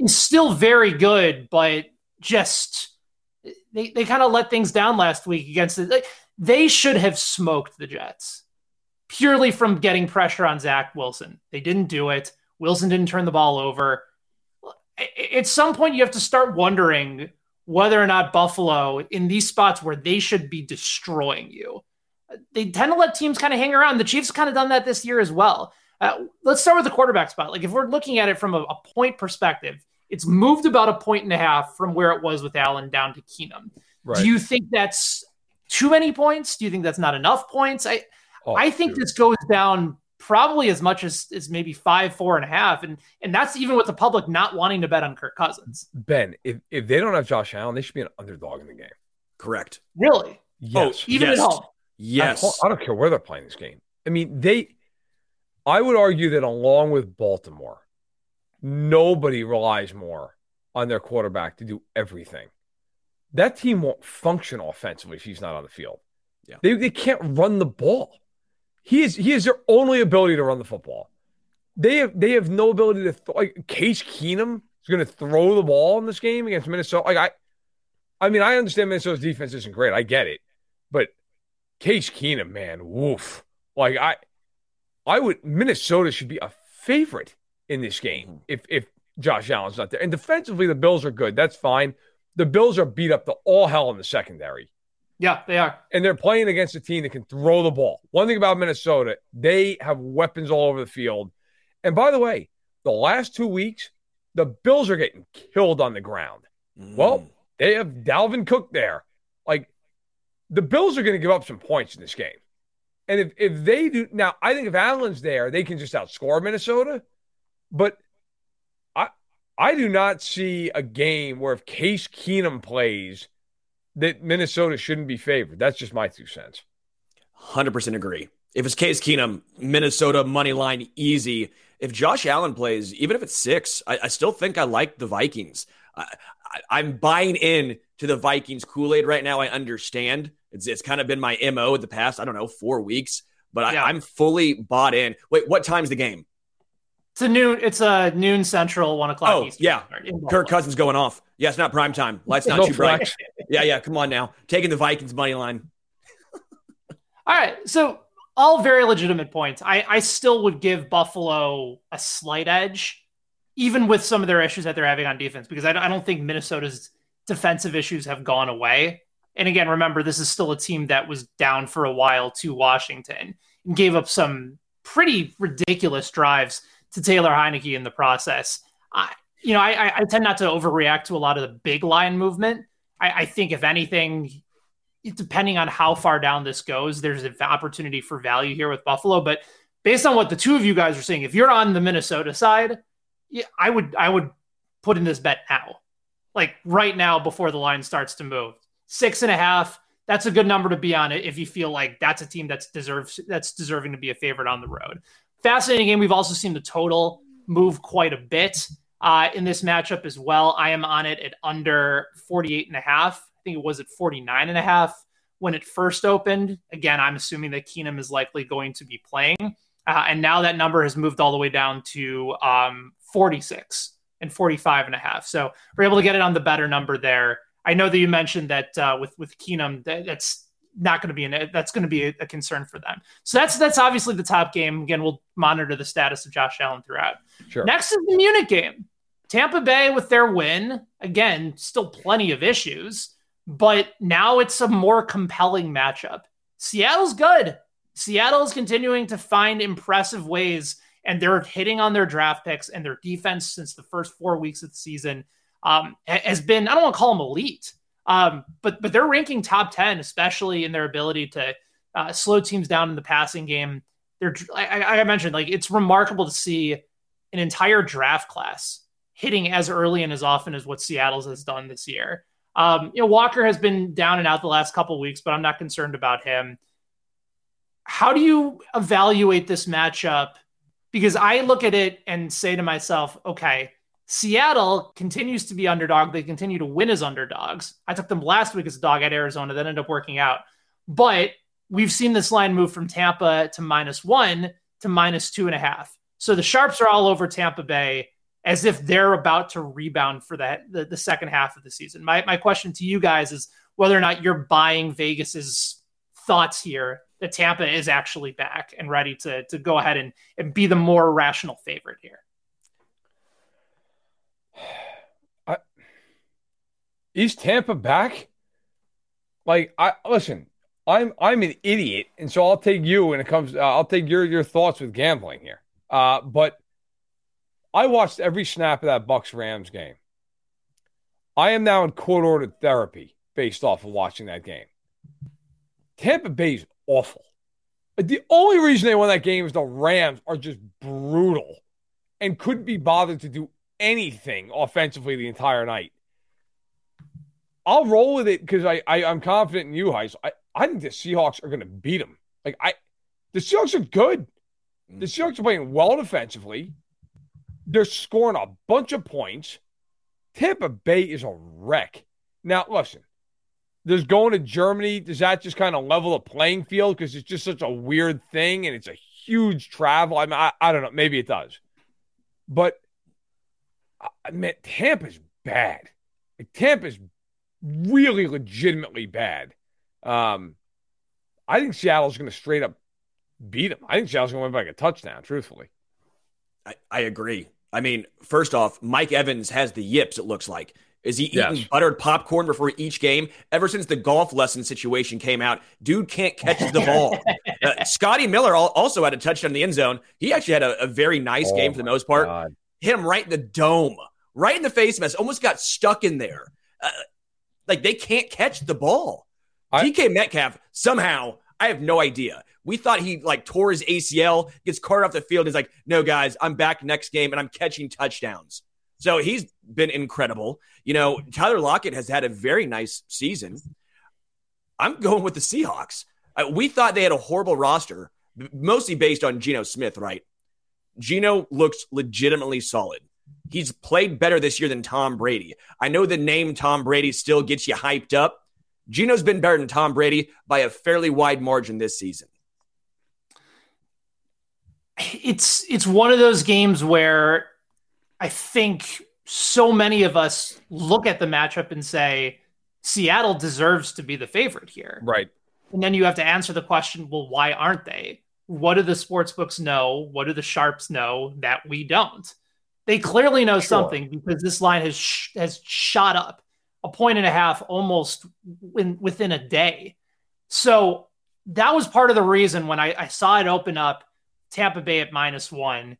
is still very good, but just they, they kind of let things down last week against it. They should have smoked the Jets purely from getting pressure on Zach Wilson. They didn't do it. Wilson didn't turn the ball over. At some point, you have to start wondering whether or not Buffalo, in these spots where they should be destroying you, they tend to let teams kind of hang around. The Chiefs kind of done that this year as well. Uh, let's start with the quarterback spot. Like if we're looking at it from a, a, point perspective, it's moved about a point and a half from where it was with Allen down to Keenum. Right. Do you think that's too many points? Do you think that's not enough points? I oh, I think dude. this goes down probably as much as, as maybe five, four and a half. And and that's even with the public not wanting to bet on Kirk Cousins. Ben, if, if they don't have Josh Allen, they should be an underdog in the game. Correct. Really? Yes. Oh, even yes. at home. Yes. I don't care where they're playing this game. I mean, they I would argue that along with Baltimore, nobody relies more on their quarterback to do everything. That team won't function offensively if he's not on the field. Yeah. They, they can't run the ball. He is he is their only ability to run the football. They have they have no ability to th- like Case Keenum is going to throw the ball in this game against Minnesota. Like I, I mean I understand Minnesota's defense isn't great. I get it, but Case Keenum, man, woof. Like I, I would Minnesota should be a favorite in this game mm-hmm. if if Josh Allen's not there. And defensively, the Bills are good. That's fine. The Bills are beat up to all hell in the secondary. Yeah, they are. And they're playing against a team that can throw the ball. One thing about Minnesota, they have weapons all over the field. And by the way, the last two weeks, the Bills are getting killed on the ground. Mm. Well, they have Dalvin Cook there. Like the Bills are going to give up some points in this game. And if, if they do now, I think if Allen's there, they can just outscore Minnesota. But I I do not see a game where if Case Keenum plays that Minnesota shouldn't be favored. That's just my two cents. 100% agree. If it's Case Keenum, Minnesota money line easy. If Josh Allen plays, even if it's six, I, I still think I like the Vikings. I, am buying in to the Vikings Kool Aid right now. I understand it's it's kind of been my mo in the past. I don't know four weeks, but yeah. I, I'm fully bought in. Wait, what time's the game? It's a noon. It's a noon central, one o'clock. Oh Eastern yeah, Kirk Cousins going off. Yeah, it's not prime time. Lights not no too bright. yeah, yeah. Come on now, taking the Vikings money line. all right, so all very legitimate points. I I still would give Buffalo a slight edge, even with some of their issues that they're having on defense, because I I don't think Minnesota's defensive issues have gone away. And again, remember this is still a team that was down for a while to Washington and gave up some pretty ridiculous drives to Taylor Heinicke in the process. I, you know, I, I tend not to overreact to a lot of the big line movement. I, I think if anything, depending on how far down this goes, there's an opportunity for value here with Buffalo. But based on what the two of you guys are saying, if you're on the Minnesota side, yeah, I would I would put in this bet now, like right now before the line starts to move. Six and a half. That's a good number to be on it if you feel like that's a team that's deserves that's deserving to be a favorite on the road fascinating game. We've also seen the total move quite a bit uh, in this matchup as well. I am on it at under 48 and a half. I think it was at 49 and a half when it first opened. Again, I'm assuming that Keenum is likely going to be playing. Uh, and now that number has moved all the way down to um, 46 and 45 and a half. So we're able to get it on the better number there. I know that you mentioned that uh, with with Keenum, that, that's not going to be an that's going to be a, a, concern for them. So that's that's obviously the top game. Again, we'll monitor the status of Josh Allen throughout. Sure. Next is the Munich game. Tampa Bay with their win. Again, still plenty of issues, but now it's a more compelling matchup. Seattle's good. Seattle is continuing to find impressive ways, and they're hitting on their draft picks and their defense since the first four weeks of the season um, has been, I don't want to call them elite, um, but but they're ranking top ten, especially in their ability to uh, slow teams down in the passing game. They're I, I mentioned like it's remarkable to see an entire draft class hitting as early and as often as what Seattle's has done this year. Um, you know, Walker has been down and out the last couple weeks, but I'm not concerned about him. how do you evaluate this matchup? Because I look at it and say to myself, okay, Seattle continues to be underdog. They continue to win as underdogs. I took them last week as a dog at Arizona. That ended up working out. But we've seen this line move from Tampa to minus one to minus two and a half. So the Sharps are all over Tampa Bay as if they're about to rebound for that the, the second half of the season. My my question to you guys is whether or not you're buying Vegas's thoughts here that Tampa is actually back and ready to to go ahead and, and be the more rational favorite here. I, is Tampa back? Like I listen, I'm I'm an idiot, and so I'll take you when it comes. Uh, I'll take your your thoughts with gambling here. Uh, but I watched every snap of that Bucs Rams game. I am now in court ordered therapy based off of watching that game. Tampa Bay's awful. The only reason they won that game is the Rams are just brutal and couldn't be bothered to do anything offensively the entire night. I'll roll with it because I, I am confident in you, Heis. I, I think the Seahawks are going to beat them. Like I, the Seahawks are good. The mm-hmm. Seahawks are playing well defensively. They're scoring a bunch of points. Tampa Bay is a wreck. Now, listen, does going to Germany, does that just kind of level the playing field because it's just such a weird thing and it's a huge travel? I mean, I, I don't know. Maybe it does. But I mean, Tampa's bad. Like, Tampa's really legitimately bad. Um, I think Seattle's going to straight up beat them. I think Seattle's going to win by like a touchdown, truthfully. I, I agree. I mean, first off, Mike Evans has the yips, it looks like. Is he eating yes. buttered popcorn before each game? Ever since the golf lesson situation came out, dude can't catch the ball. uh, Scotty Miller also had a touchdown in the end zone. He actually had a, a very nice oh game for the most part. God. Hit him right in the dome, right in the face mask. Almost got stuck in there. Uh, like they can't catch the ball. I, DK Metcalf somehow, I have no idea. We thought he like tore his ACL, gets carted off the field. He's like, no, guys, I'm back next game and I'm catching touchdowns. So he's been incredible. You know, Tyler Lockett has had a very nice season. I'm going with the Seahawks. Uh, we thought they had a horrible roster, mostly based on Geno Smith, right? Geno looks legitimately solid. He's played better this year than Tom Brady. I know the name Tom Brady still gets you hyped up. Geno's been better than Tom Brady by a fairly wide margin this season. It's it's one of those games where I think so many of us look at the matchup and say Seattle deserves to be the favorite here. Right. And then you have to answer the question, well, why aren't they? What do the sports books know? What do the sharps know that we don't? They clearly know sure. something because this line has sh- has shot up a point and a half almost in, within a day. So that was part of the reason when I, I saw it open up Tampa Bay at minus one.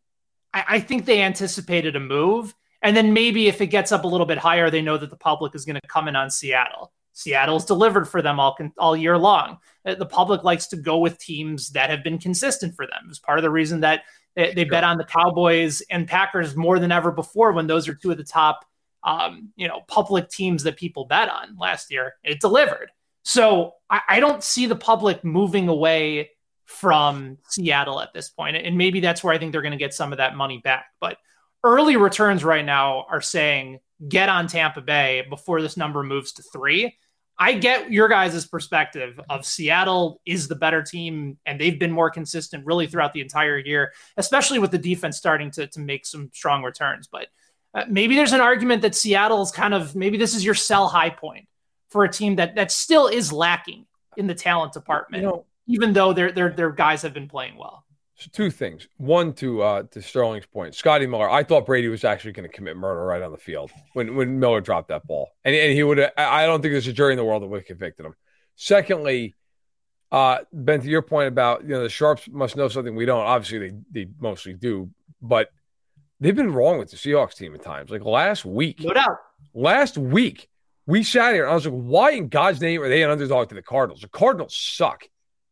I, I think they anticipated a move. And then maybe if it gets up a little bit higher, they know that the public is going to come in on Seattle. Seattle's delivered for them all all year long. Uh, the public likes to go with teams that have been consistent for them. It's part of the reason that they, they sure. bet on the Cowboys and Packers more than ever before when those are two of the top, um, you know, public teams that people bet on last year. It delivered. So I, I don't see the public moving away from Seattle at this point. point, and maybe that's where I think they're going to get some of that money back. But early returns right now are saying get on Tampa Bay before this number moves to three. I get your guys' perspective of Seattle is the better team and they've been more consistent really throughout the entire year, especially with the defense starting to, to make some strong returns. But uh, maybe there's an argument that Seattle's kind of maybe this is your sell high point for a team that that still is lacking in the talent department, you know, even though their their their guys have been playing well. So two things. One to uh, to Sterling's point, Scotty Miller. I thought Brady was actually going to commit murder right on the field when when Miller dropped that ball, and and he would. I don't think there's a jury in the world that would have convicted him. Secondly, uh, Ben, to your point about you know the sharps must know something we don't. Obviously, they they mostly do, but they've been wrong with the Seahawks team at times. Like last week, no doubt. Last week, we sat here and I was like, why in God's name are they an underdog to the Cardinals? The Cardinals suck.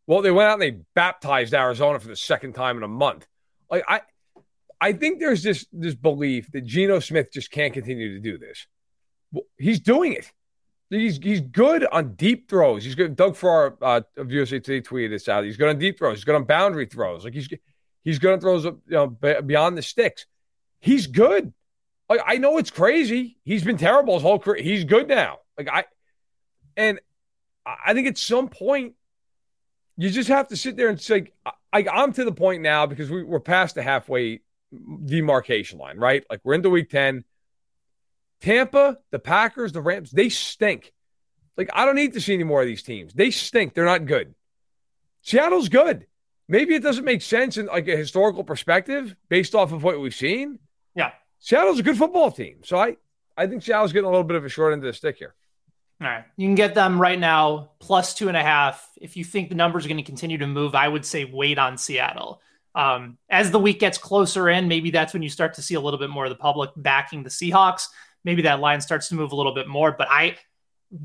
Well, they went out and they baptized Arizona for the second time in a month. Like I, I think there's this this belief that Geno Smith just can't continue to do this. He's doing it. He's he's good on deep throws. He's good. Doug Farrar uh, of USA Today tweeted this out. He's good on deep throws. He's good on boundary throws. Like he's he's good on throws you know, beyond the sticks. He's good. Like I know it's crazy. He's been terrible his whole career. He's good now. Like I, and I think at some point you just have to sit there and say, I, I'm to the point now because we, we're past the halfway demarcation line, right? Like we're into week 10. Tampa, the Packers, the Rams, they stink. Like, I don't need to see any more of these teams. They stink. They're not good. Seattle's good. Maybe it doesn't make sense in like a historical perspective based off of what we've seen. Yeah. Seattle's a good football team. So I, I think Seattle's getting a little bit of a short end of the stick here. All right. You can get them right now plus two and a half. If you think the numbers are going to continue to move, I would say wait on Seattle. Um, as the week gets closer in, maybe that's when you start to see a little bit more of the public backing the Seahawks. Maybe that line starts to move a little bit more. But I,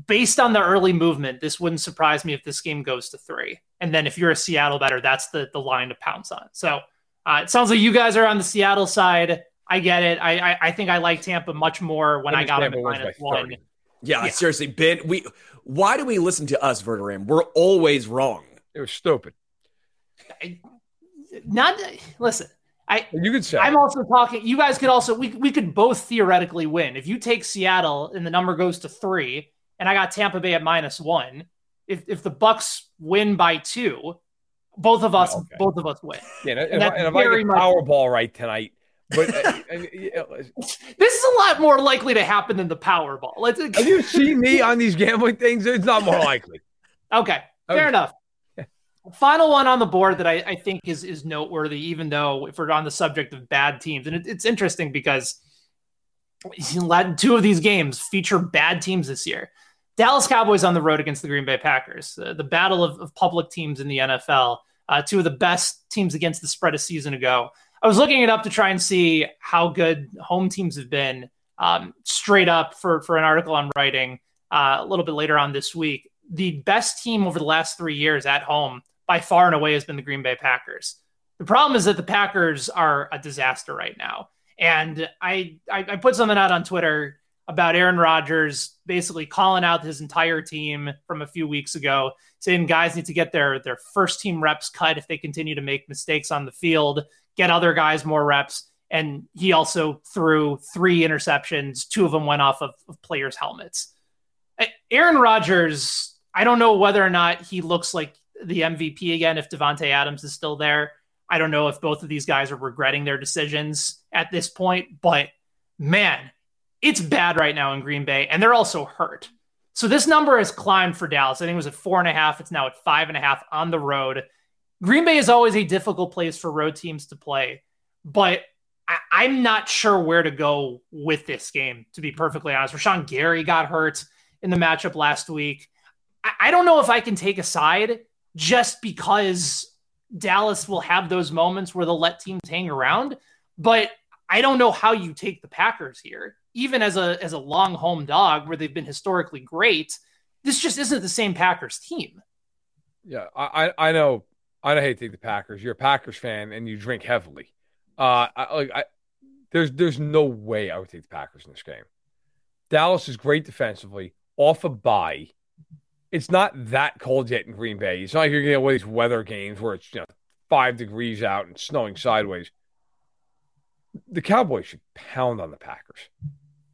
based on the early movement, this wouldn't surprise me if this game goes to three. And then if you're a Seattle better, that's the the line to pounce on. So uh, it sounds like you guys are on the Seattle side. I get it. I I, I think I like Tampa much more when I, I got them at minus one. Yeah, yeah, seriously, Ben. We why do we listen to us, Verderame? We're always wrong. It was stupid. I, not listen. I you could say I'm also talking. You guys could also we we could both theoretically win if you take Seattle and the number goes to three, and I got Tampa Bay at minus one. If if the Bucs win by two, both of us okay. both of us win. Yeah, and, and, if, and if I get Powerball right tonight, but uh, this is a lot more likely to happen than the Powerball. Let's, Have you seen me on these gambling things? It's not more likely. okay, fair okay. enough. Final one on the board that I, I, think is is noteworthy, even though if we're on the subject of bad teams, and it, it's interesting because two of these games feature bad teams this year. Dallas Cowboys on the road against the Green Bay Packers, uh, the battle of, of, public teams in the NFL. Uh, two of the best teams against the spread a season ago. I was looking it up to try and see how good home teams have been um, straight up for for an article I'm writing uh, a little bit later on this week. The best team over the last three years at home by far and away has been the Green Bay Packers. The problem is that the Packers are a disaster right now. And I, I, I put something out on Twitter about Aaron Rodgers basically calling out his entire team from a few weeks ago, saying guys need to get their their first team reps cut if they continue to make mistakes on the field, get other guys more reps. And he also threw three interceptions. Two of them went off of, of players' helmets. Aaron Rodgers, I don't know whether or not he looks like the MVP again if Davante Adams is still there. I don't know if both of these guys are regretting their decisions at this point, but man, it's bad right now in Green Bay, and they're also hurt. So this number has climbed for Dallas. I think it was at four and a half. It's now at five and a half on the road. Green Bay is always a difficult place for road teams to play, but I- am not sure where to go with this game, to be perfectly honest. Rashan Gary got hurt in the matchup last week. I, I don't know if I can take a side just because Dallas will have those moments where they'll let teams hang around. But I don't know how you take the Packers here, even as a as a long home dog where they've been historically great. This just isn't the same Packers team. Yeah, I I know I don't hate to take the Packers. You're a Packers fan and you drink heavily. Uh, I, like I, there's there's no way I would take the Packers in this game. Dallas is great defensively, off a bye it's not that cold yet in Green Bay. It's not like you're getting of these weather games where it's you know five degrees out and snowing sideways. The Cowboys should pound on the Packers.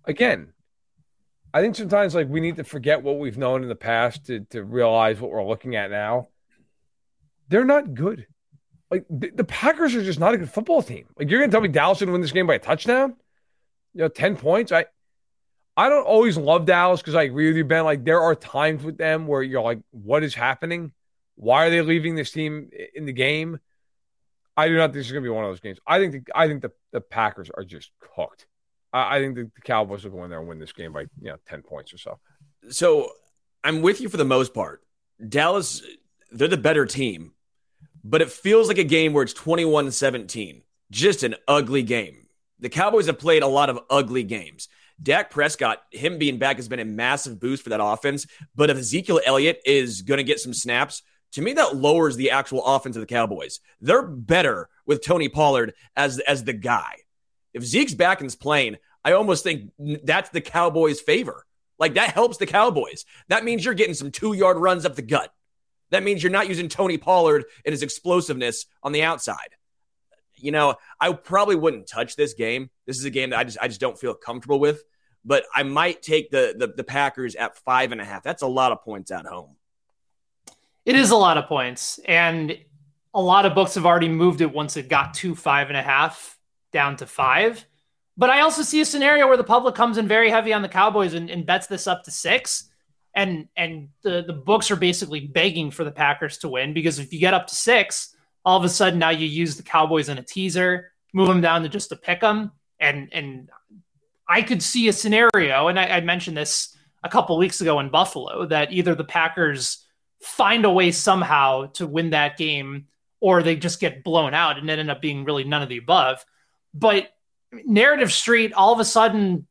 Again, I think sometimes like we need to forget what we've known in the past to, to realize what we're looking at now. They're not good. Like the, the Packers are just not a good football team. Like you're gonna tell me Dallas would win this game by a touchdown? You know, 10 points. I I don't always love Dallas because I agree with you, Ben. Like there are times with them where you're like, what is happening? Why are they leaving this team in the game? I do not think this is going to be one of those games. I think the, I think the, the Packers are just cooked. I, I think the, the, Cowboys will go in there and win this game by you know ten points or so. So I'm with you for the most part. Dallas, they're the better team, but it feels like a game where it's 21-17. Just an ugly game. The Cowboys have played a lot of ugly games. Dak Prescott, him being back has been a massive boost for that offense. But if Ezekiel Elliott is going to get some snaps, to me that lowers the actual offense of the Cowboys. They're better with Tony Pollard as as the guy. If Zeke's back and is playing, I almost think that's the Cowboys' favor. Like that helps the Cowboys. That means you're getting some two yard runs up the gut. That means you're not using Tony Pollard and his explosiveness on the outside. You know, I probably wouldn't touch this game. This is a game that I just I just don't feel comfortable with. But I might take the the, the Packers at five and a half. That's a lot of points at home. It is a lot of points, and a lot of books have already moved it once it got to five and a half down to five. But I also see a scenario where the public comes in very heavy on the Cowboys and, and bets this up to six. And and the, the books are basically begging for the Packers to win because if you get up to six, all of a sudden now you use the Cowboys in a teaser, move them down to just to pick them. And and I could see a scenario, and I, I mentioned this a couple weeks ago in Buffalo, that either the Packers find a way somehow to win that game or they just get blown out and end up being really none of the above. But narrative street, all of a sudden,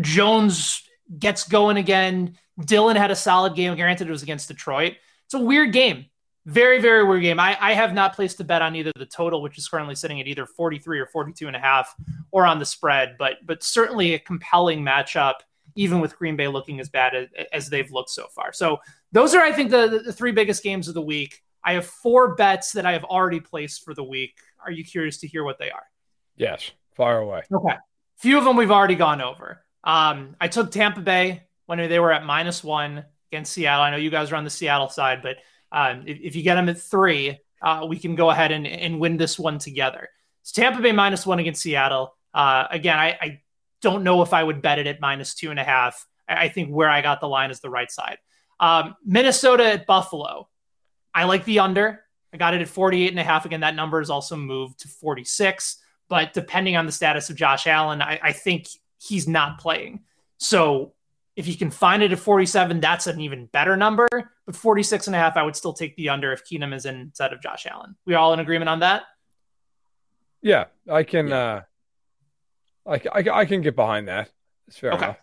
Jones gets going again. Dillon had a solid game. Granted, it was against Detroit. It's a weird game. Very, very weird game. I, I have not placed a bet on either the total, which is currently sitting at either 43 or 42 and a half, or on the spread, but but certainly a compelling matchup, even with Green Bay looking as bad as, as they've looked so far. So those are, I think, the, the three biggest games of the week. I have four bets that I have already placed for the week. Are you curious to hear what they are? Yes. Far away. Okay. Few of them we've already gone over. Um, I took Tampa Bay when they were at minus one against Seattle. I know you guys are on the Seattle side, but um, if, if, you get them at three, uh, we can go ahead and, and win this one together. It's Tampa Bay minus one against Seattle. Uh, again, I, I, don't know if I would bet it at minus two and a half. I, I think where I got the line is the right side. Um, Minnesota at Buffalo. I like the under. I got it at 48 and a half. Again, that number is also moved to 46. But depending on the status of Josh Allen, I, I think he's not playing. So if you can find it at 47, that's an even better number. But 46 and a half, I would still take the under if Keenum is instead of Josh Allen. We all in agreement on that? Yeah, I can. Yeah. Uh, I, I, I can get behind that. It's fair okay. enough.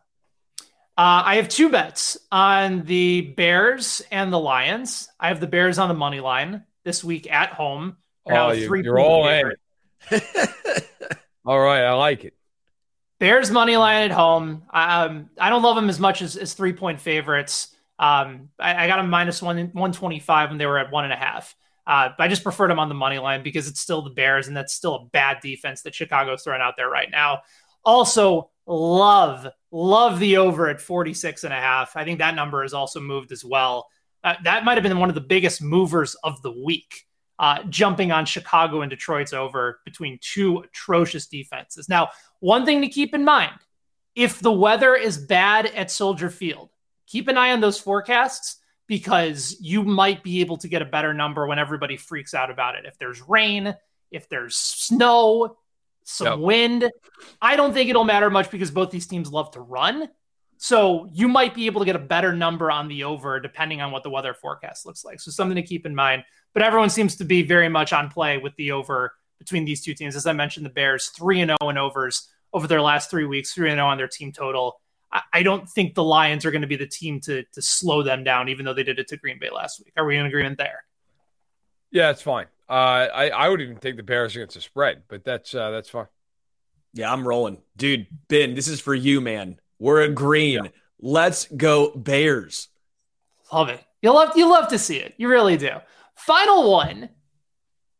Uh, I have two bets on the Bears and the Lions. I have the Bears on the money line this week at home. Oh, you, are all in. All right, I like it. Bears money line at home. Um, I don't love them as much as, as three point favorites. Um, I, I, got them minus one one twenty five when they were at one and a half. Uh, I just preferred them on the money line because it's still the Bears, and that's still a bad defense that Chicago's throwing out there right now. Also, love love the over at 46 and a half. I think that number has also moved as well. Uh, that might have been one of the biggest movers of the week uh, jumping on Chicago and Detroit's over between two atrocious defenses. Now, one thing to keep in mind if the weather is bad at Soldier Field, keep an eye on those forecasts because you might be able to get a better number when everybody freaks out about it. If there's rain, if there's snow, some yep. wind, I don't think it'll matter much because both these teams love to run. So you might be able to get a better number on the over depending on what the weather forecast looks like. So something to keep in mind. But everyone seems to be very much on play with the over between these two teams. As I mentioned, the Bears 3 and 0 in overs over their last three weeks, 3 and 0 on their team total. I, don't think the Lions are going to be the team to, to slow them down, even though they did it to Green Bay last week. Are we in agreement there? Yeah, it's fine. Uh, I, I would even take the Bears against the spread, but that's uh, that's fine. Yeah, I'm rolling. Dude, Ben, this is for you, man. We're agreeing. Yeah. Let's go Bears. Love it. You love you love to see it. You really do. Final one.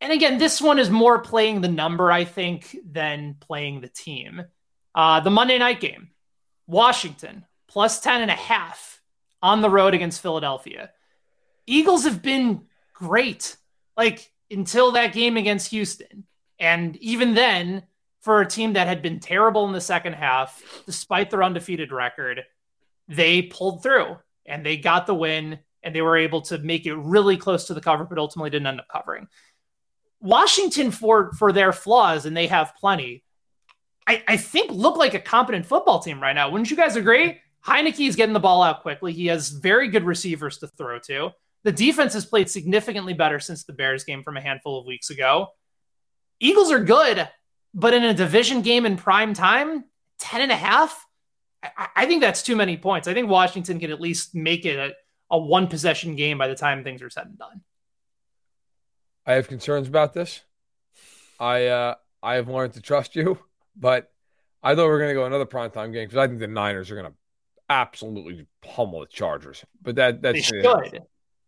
And again, this one is more playing the number, I think, than playing the team. Uh, the Monday night game. Washington plus 10 and a half on the road against Philadelphia. Eagles have been great. Like until that game against Houston. And even then, for a team that had been terrible in the second half, despite their undefeated record, they pulled through and they got the win and they were able to make it really close to the cover, but ultimately didn't end up covering. Washington, for for their flaws, and they have plenty, I, I think look like a competent football team right now. Wouldn't you guys agree? Heinicke is getting the ball out quickly. He has very good receivers to throw to. The defense has played significantly better since the Bears game from a handful of weeks ago. Eagles are good. But in a division game in prime time, 10 and a half, I, I think that's too many points. I think Washington can at least make it a, a one possession game by the time things are said and done. I have concerns about this. I uh, I have learned to trust you, but I thought we are going to go another primetime game because I think the Niners are going to absolutely pummel the Chargers. But that that's they should.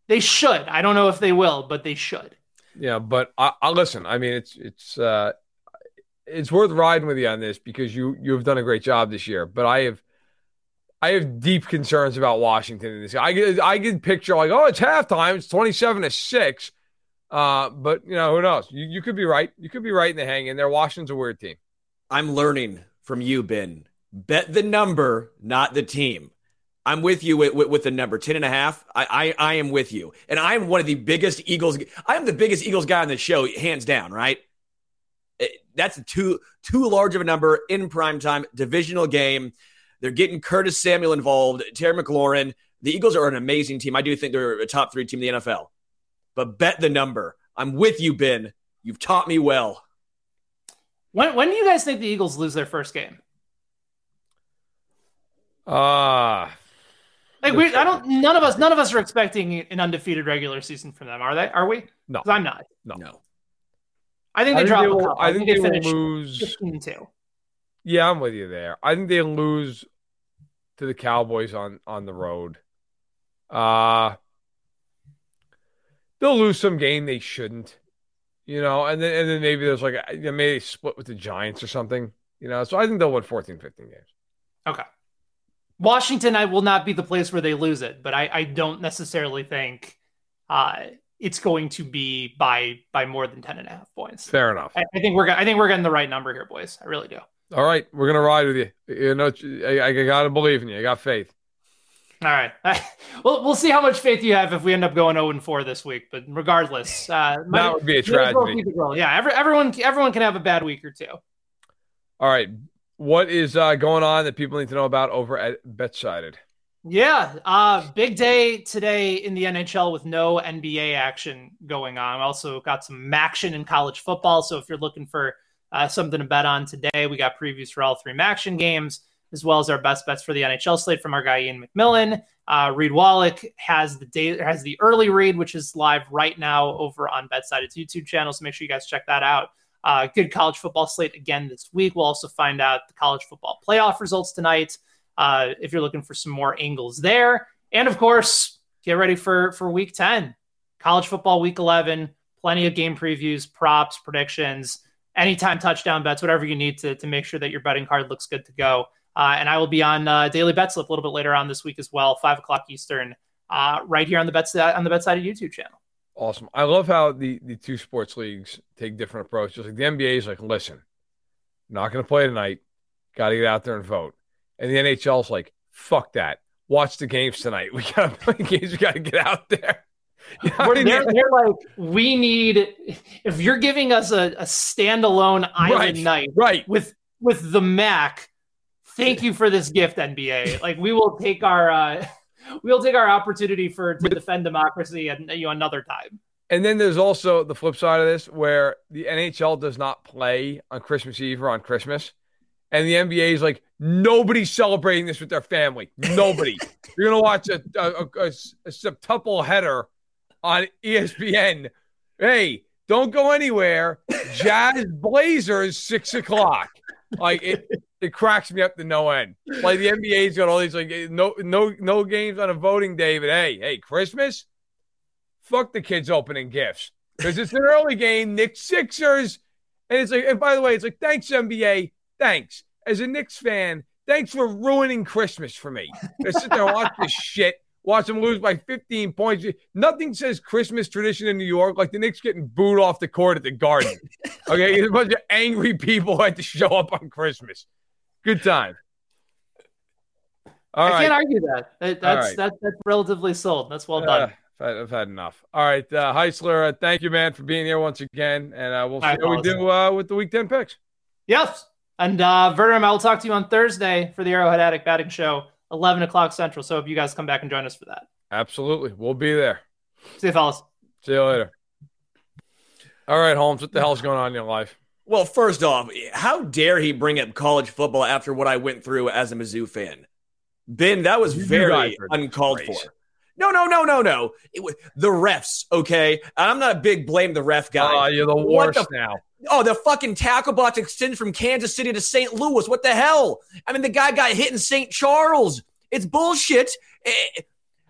They should. I don't know if they will, but they should. Yeah, but I, I listen. I mean, it's it's uh, it's worth riding with you on this because you you have done a great job this year. But I have I have deep concerns about Washington in this. I get I get picture like, oh, it's halftime, it's twenty seven to six. Uh, but you know who knows? You you could be right. You could be right in the hang in there. Washington's a weird team. I'm learning from you, Ben. Bet the number, not the team. I'm with you with, with, with, the number 10 and a half. I, I, I am with you. And I'm one of the biggest Eagles. I am the biggest Eagles guy on the show, hands down, right? It, that's too, too large of a number in prime time, divisional game. They're getting Curtis Samuel involved, Terry McLaurin. The Eagles are an amazing team. I do think they're a top three team in the NFL. But bet the number. I'm with you, Ben. You've taught me well. When, when do you guys think the Eagles lose their first game? Ah, uh, like we, I don't. None of us, none of us are expecting an undefeated regular season from them, are they? Are we? No, I'm not. No, no. I think they I drop. Think they will, I, I think, think, they, they will lose 15 2. Yeah, I'm with you there. I think they lose to the Cowboys on on the road. Uh they'll lose some game they shouldn't, you know, and then and then maybe there's like a, maybe split with the Giants or something, you know. So I think they'll win 14, 15 games. Okay. Washington, I will not be the place where they lose it, but I, I don't necessarily think uh, it's going to be by by more than 10 and a half points. Fair enough. I, I think we're I think we're getting the right number here, boys. I really do. All right, we're gonna ride with you. You know, I, I gotta believe in you. I got faith. All right. well, we'll see how much faith you have if we end up going 0 and 4 this week. But regardless, uh, that would be a tragedy. Yeah, every, everyone everyone can have a bad week or two. All right. What is uh, going on that people need to know about over at BetSided? Yeah, uh, big day today in the NHL with no NBA action going on. Also got some action in college football. So if you're looking for uh, something to bet on today, we got previews for all three action games, as well as our best bets for the NHL slate from our guy Ian McMillan. Uh, Reed Wallach has the day has the early read, which is live right now over on BetSided's YouTube channel. So make sure you guys check that out. Uh, good college football slate again this week. We'll also find out the college football playoff results tonight. Uh, if you're looking for some more angles there, and of course, get ready for for week 10, college football week 11. Plenty of game previews, props, predictions, anytime touchdown bets, whatever you need to to make sure that your betting card looks good to go. Uh, and I will be on uh, Daily Bet Slip a little bit later on this week as well, five o'clock Eastern, uh, right here on the bets on the BetSided YouTube channel. Awesome. I love how the, the two sports leagues take different approaches. Like the NBA is like, listen, not going to play tonight. Got to get out there and vote. And the NHL is like, fuck that. Watch the games tonight. We got to play games. We got to get out there. You know they're, they're, like, we need. If you're giving us a, a standalone island right, night, right, with with the Mac, thank you for this gift, NBA. Like, we will take our. uh we'll take our opportunity for to defend democracy and you know another time. And then there's also the flip side of this where the NHL does not play on Christmas Eve or on Christmas. And the NBA is like, nobody's celebrating this with their family. Nobody. You're going to watch a, a, a, a septuple header on ESPN. Hey, don't go anywhere. Jazz Blazers, six o'clock. Like it, it cracks me up to no end. Like the NBA's got all these like no no no games on a voting day, but hey, hey, Christmas, fuck the kids opening gifts because it's an early game. Knicks Sixers, and it's like, and by the way, it's like thanks NBA, thanks as a Knicks fan, thanks for ruining Christmas for me. I sit there watch this shit. Watch them lose by 15 points. Nothing says Christmas tradition in New York like the Knicks getting booed off the court at the Garden. Okay, a bunch of angry people had to show up on Christmas. Good time. All I right. can't argue that. that that's, right. that's that's relatively sold. That's well done. Uh, I've, had, I've had, enough. All right, uh, Heisler, uh, thank you, man, for being here once again, and uh, we'll see how we do uh, with the Week Ten picks. Yes, and uh, and I will talk to you on Thursday for the Arrowhead Addict Batting Show, eleven o'clock Central. So, if you guys come back and join us for that. Absolutely, we'll be there. See you, fellas. See you later. All right, Holmes, what the hell's going on in your life? Well, first off, how dare he bring up college football after what I went through as a Mizzou fan? Ben, that was very uncalled great. for. No, no, no, no, no. It was the refs, okay? I'm not a big blame the ref guy. Oh, you're the worst the, now. Oh, the fucking tackle box extends from Kansas City to St. Louis. What the hell? I mean, the guy got hit in St. Charles It's bullshit. Eh,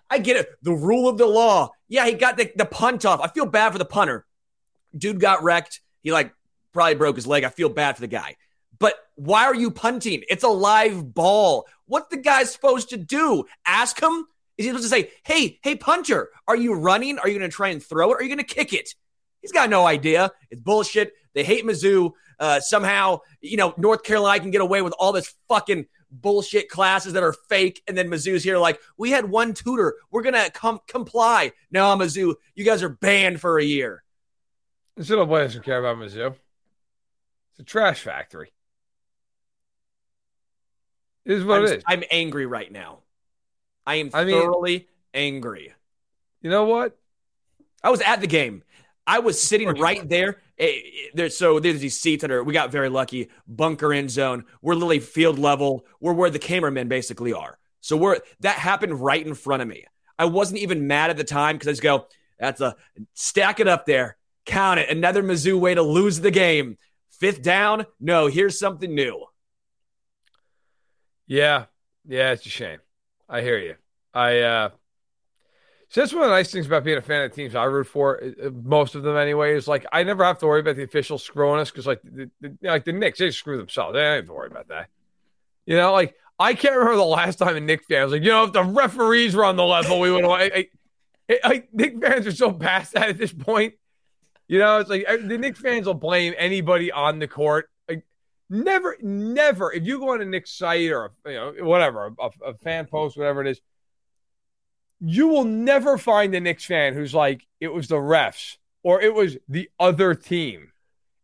I get it. The rule of the law. Yeah, he got the, the punt off. I feel bad for the punter. Dude got wrecked. He like probably broke his leg. I feel bad for the guy. But why are you punting? It's a live ball. What the guy's supposed to do? Ask him? Is he supposed to say, hey, hey, punter, are you running? Are you going to try and throw it? Are you going to kick it? He's got no idea. It's bullshit. They hate Mizzou. Uh, somehow, you know, North Carolina can get away with all this fucking bullshit classes that are fake. And then Mizzou's here like, we had one tutor. We're going to com- comply. No, Mizzou, you guys are banned for a year. This little boy doesn't care about Mizzou. It's a trash factory. It is what I'm, it is. I'm angry right now. I am I mean- thoroughly angry. You know what? I was at the game. I was sitting right there. Eh, eh, there. So there's these seats that are. We got very lucky. Bunker end zone. We're literally field level. We're where the cameramen basically are. So we're that happened right in front of me. I wasn't even mad at the time because I just go, "That's a stack it up there, count it." Another Mizzou way to lose the game. Fifth down. No, here's something new. Yeah. Yeah, it's a shame. I hear you. I uh so that's one of the nice things about being a fan of teams I root for. uh, Most of them, anyway, is like I never have to worry about the officials screwing us because, like, the, the, like the Knicks, they screw themselves. They don't have to worry about that. You know, like I can't remember the last time a Knicks fan was like, you know, if the referees were on the level, we would. I, Knicks fans are so past that at this point. You know, it's like the Knicks fans will blame anybody on the court. Like, never, never. If you go on a Knicks site or you know whatever, a, a fan post, whatever it is, you will never find a Knicks fan who's like, it was the refs or it was the other team.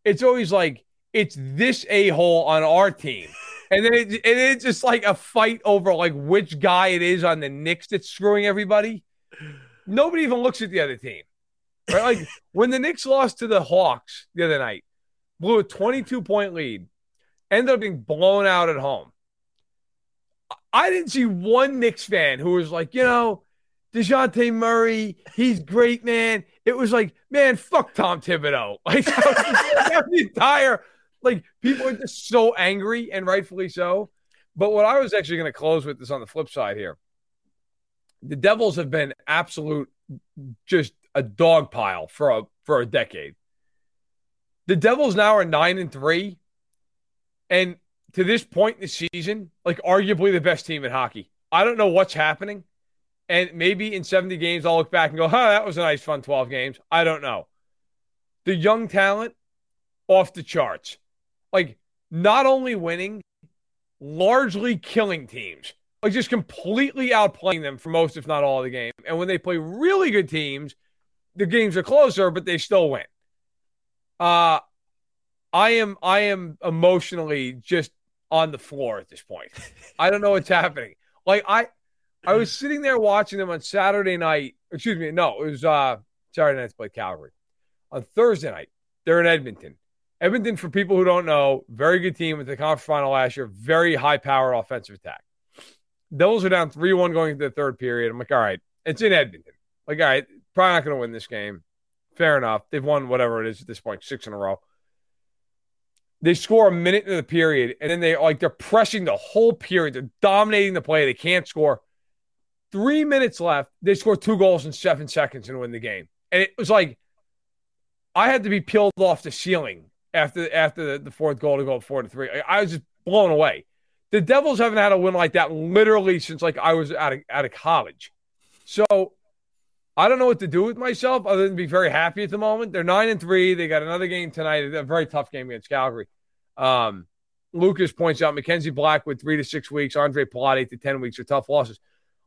It's always like, it's this a hole on our team. And then it, it's just like a fight over like which guy it is on the Knicks that's screwing everybody. Nobody even looks at the other team. Right? Like when the Knicks lost to the Hawks the other night, blew a 22 point lead, ended up being blown out at home. I didn't see one Knicks fan who was like, you know, Dejounte Murray, he's great, man. It was like, man, fuck Tom Thibodeau. Like, the entire, like, people are just so angry and rightfully so. But what I was actually going to close with is on the flip side here. The Devils have been absolute, just a dog pile for a for a decade. The Devils now are nine and three, and to this point in the season, like arguably the best team in hockey. I don't know what's happening. And maybe in 70 games, I'll look back and go, huh, that was a nice, fun 12 games. I don't know. The young talent, off the charts. Like, not only winning, largely killing teams. Like, just completely outplaying them for most, if not all, of the game. And when they play really good teams, the games are closer, but they still win. Uh, I am I am emotionally just on the floor at this point. I don't know what's happening. Like I I was sitting there watching them on Saturday night. Excuse me, no, it was uh Saturday night to play Calgary. On Thursday night, they're in Edmonton. Edmonton, for people who don't know, very good team with the conference final last year, very high power offensive attack. Devils are down 3 1 going into the third period. I'm like, all right, it's in Edmonton. Like, all right, probably not going to win this game. Fair enough. They've won whatever it is at this point, six in a row. They score a minute into the period, and then they like they're pressing the whole period. They're dominating the play. They can't score. Three minutes left. They score two goals in seven seconds and win the game. And it was like I had to be peeled off the ceiling after after the, the fourth goal to go four to three. I, I was just blown away. The Devils haven't had a win like that literally since like I was out of out of college. So I don't know what to do with myself other than be very happy at the moment. They're nine and three. They got another game tonight, a very tough game against Calgary. Um, Lucas points out Mackenzie Blackwood three to six weeks, Andre Palat eight to ten weeks are tough losses.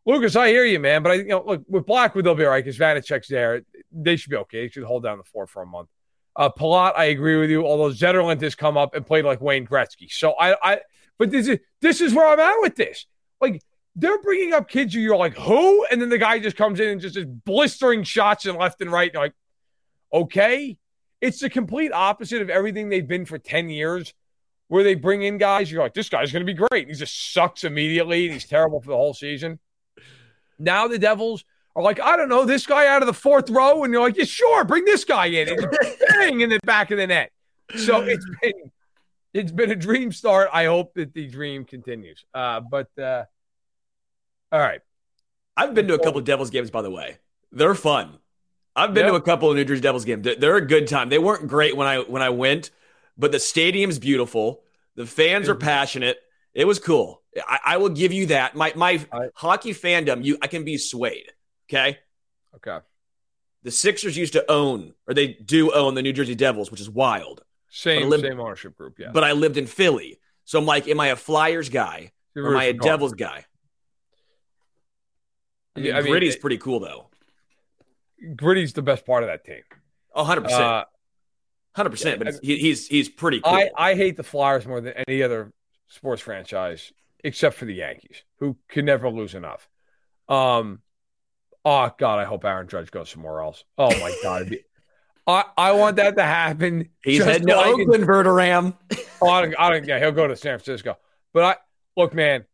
Lucas, I hear you, man, but I you know look with Blackwood they'll be all right because Vanecek's there. They should be okay. They should hold down the fort for a month. Uh, Palat, I agree with you. Although Zetterlund has come up and played like Wayne Gretzky, so I, I, but this is this is where I'm at with this. Like they're bringing up kids you're like, who? And then the guy just comes in and just is blistering shots and left and right. And like, okay. It's the complete opposite of everything they've been for 10 years, where they bring in guys, you're like, this guy's going to be great. And he just sucks immediately and he's terrible for the whole season. Now the Devils are like, I don't know, this guy out of the fourth row. And you're like, yeah, sure, bring this guy in. And bang in the back of the net. So it's been it's been a dream start. I hope that the dream continues. Uh, but uh, All right. I've been to a couple of Devils games, by the way. They're fun. I've been Yep. to a couple of New Jersey Devils games. They're- a good time. They weren't great when I when I went, but the stadium's beautiful. The fans are mm. passionate. It was cool. I, I will give you that. My my I- hockey fandom, you I can be swayed. Okay. Okay. The Sixers used to own, or they do own the New Jersey Devils, which is wild. Same, lived- same ownership group. Yeah. But I lived in Philly. So I'm like, am I a Flyers guy You're or am I a Devils guy? I mean, Yeah, I mean, Gritty's it- pretty cool though. Gritty's the best part of that team. A hundred percent, Uh, hundred percent. But he, he's he's pretty cool. I, I hate the Flyers more than any other sports franchise, except for the Yankees, who can never lose enough. Um, oh God, I hope Aaron Judge goes somewhere else. Oh my God, I I want that to happen. he's heading to so I can- Oakland, Verderame. Oh, I don't, I don't, yeah, he'll go to San Francisco. But I look, man,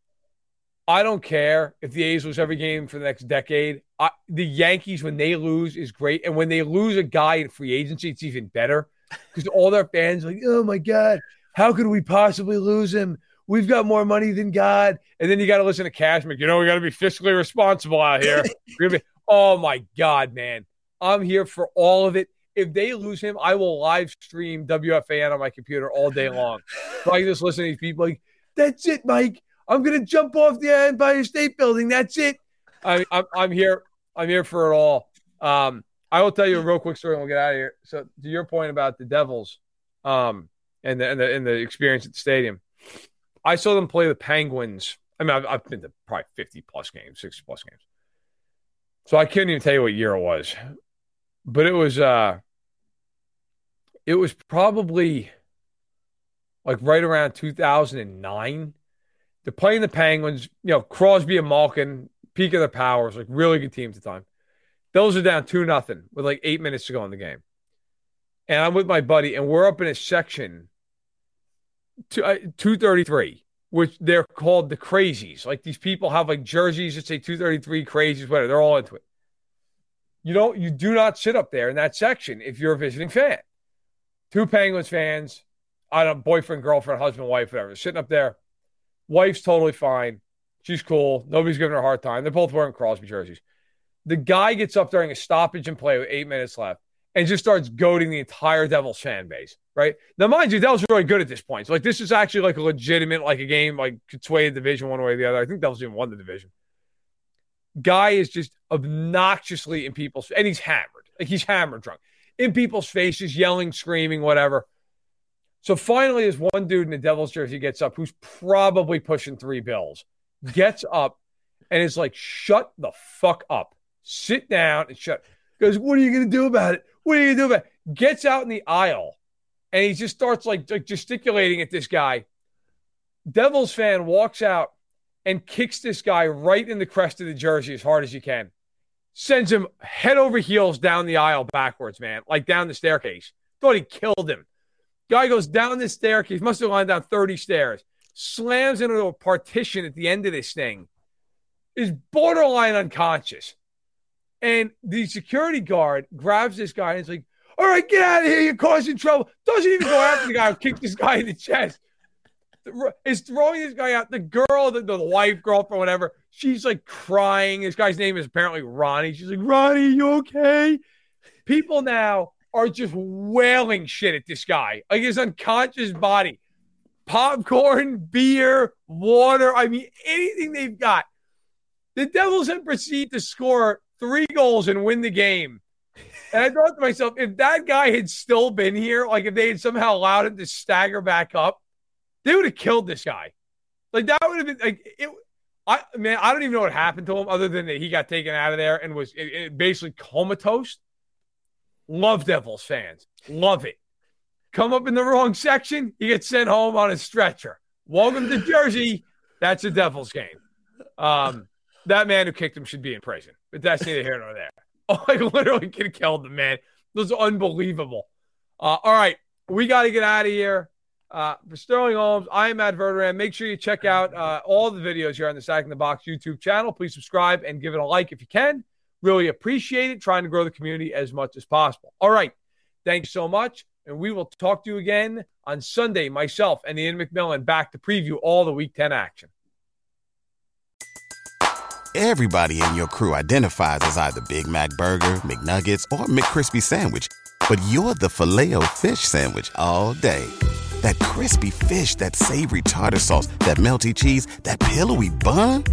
I don't care if the A's lose every game for the next decade. I, the Yankees, when they lose, is great, and when they lose a guy in free agency, it's even better because all their fans are like, oh my god, how could we possibly lose him? We've got more money than God. And then you got to listen to Cashman. You know, we got to be fiscally responsible out here. Be- oh my God, man. I'm here for all of it. If they lose him, I will live stream WFAN on my computer all day long. So I can just listen to these people like, that's it, Mike. I'm gonna jump off the Empire State Building. That's it. I, I'm, I'm here. I'm here for it all. Um, I will tell you a real quick story and we'll get out of here. So to your point about the Devils, um, and the and the, and the experience at the stadium, I saw them play the Penguins. I mean, I've, I've been to probably 50 plus games, 60 plus games. So I couldn't even tell you what year it was, but it was uh, it was probably like right around 2009. They're playing the Penguins, you know, Crosby and Malkin, peak of their powers, like really good teams at the time. Those are down two nothing with like eight minutes to go in the game. And I'm with my buddy, and we're up in a section two, uh, 233, which they're called the crazies. Like these people have like jerseys that say 233 crazies, whatever. They're all into it. You don't, you do not sit up there in that section if you're a visiting fan. Two Penguins fans, I don't boyfriend, girlfriend, husband, wife, whatever, sitting up there. Wife's totally fine. She's cool. Nobody's giving her a hard time. They're both wearing Crosby jerseys. The guy gets up during a stoppage and play with eight minutes left and just starts goading the entire Devils fan base. Right now, mind you, Devils are really good at this point. So, like, this is actually like a legitimate, like a game, like could sway the division one way or the other. I think Devils even won the division. Guy is just obnoxiously in people's, and he's hammered, like he's hammered drunk, in people's faces, yelling, screaming, whatever. So finally, this one dude in the Devils jersey gets up, who's probably pushing three bills, gets up and is like, "Shut the fuck up, sit down and shut." Goes, "What are you gonna do about it? What are you gonna do about it?" Gets out in the aisle and he just starts like, like gesticulating at this guy. Devils fan walks out and kicks this guy right in the crest of the jersey as hard as he can. Sends him head over heels down the aisle backwards, man, like down the staircase. Thought he killed him. Guy goes down the staircase, must have gone down 30 stairs, slams into a partition at the end of this thing, is borderline unconscious. And the security guard grabs this guy and is like, All right, get out of here. You're causing trouble. Doesn't even go after the guy who kicked this guy in the chest. Is throwing this guy out. The girl, the, the wife, girlfriend, whatever, she's like crying. This guy's name is apparently Ronnie. She's like, Ronnie, you okay? People now are just wailing shit at this guy, like his unconscious body. Popcorn, beer, water. I mean, anything they've got. The Devils then proceed to score three goals and win the game. And I thought to myself, if that guy had still been here, like if they had somehow allowed him to stagger back up, they would have killed this guy. Like that would have been like it. I man, I don't even know what happened to him other than that he got taken out of there and was it, it basically comatose. Love Devils fans, love it. Come up in the wrong section, he gets sent home on a stretcher. Welcome to Jersey. That's a Devils game. Um, that man who kicked him should be in prison, but that's neither here nor there. Oh, I literally could have killed the man. Those are unbelievable. Uh, all right, we got to get out of here. Uh, for Sterling Holmes, I am Matt Verderame. Make sure you check out uh, all the videos here on the Sack in the Box YouTube channel. Please subscribe and give it a like if you can. Really appreciate it. Trying to grow the community as much as possible. All right. Thanks so much. And we will talk to you again on Sunday, myself and Ian McMillan back to preview all the Week 10 action. Everybody in your crew identifies as either Big Mac Burger, McNuggets, or McCrispy Sandwich. But you're the filet fish Sandwich all day. That crispy fish, that savory tartar sauce, that melty cheese, that pillowy bun.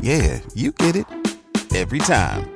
Yeah, you get it. Every time.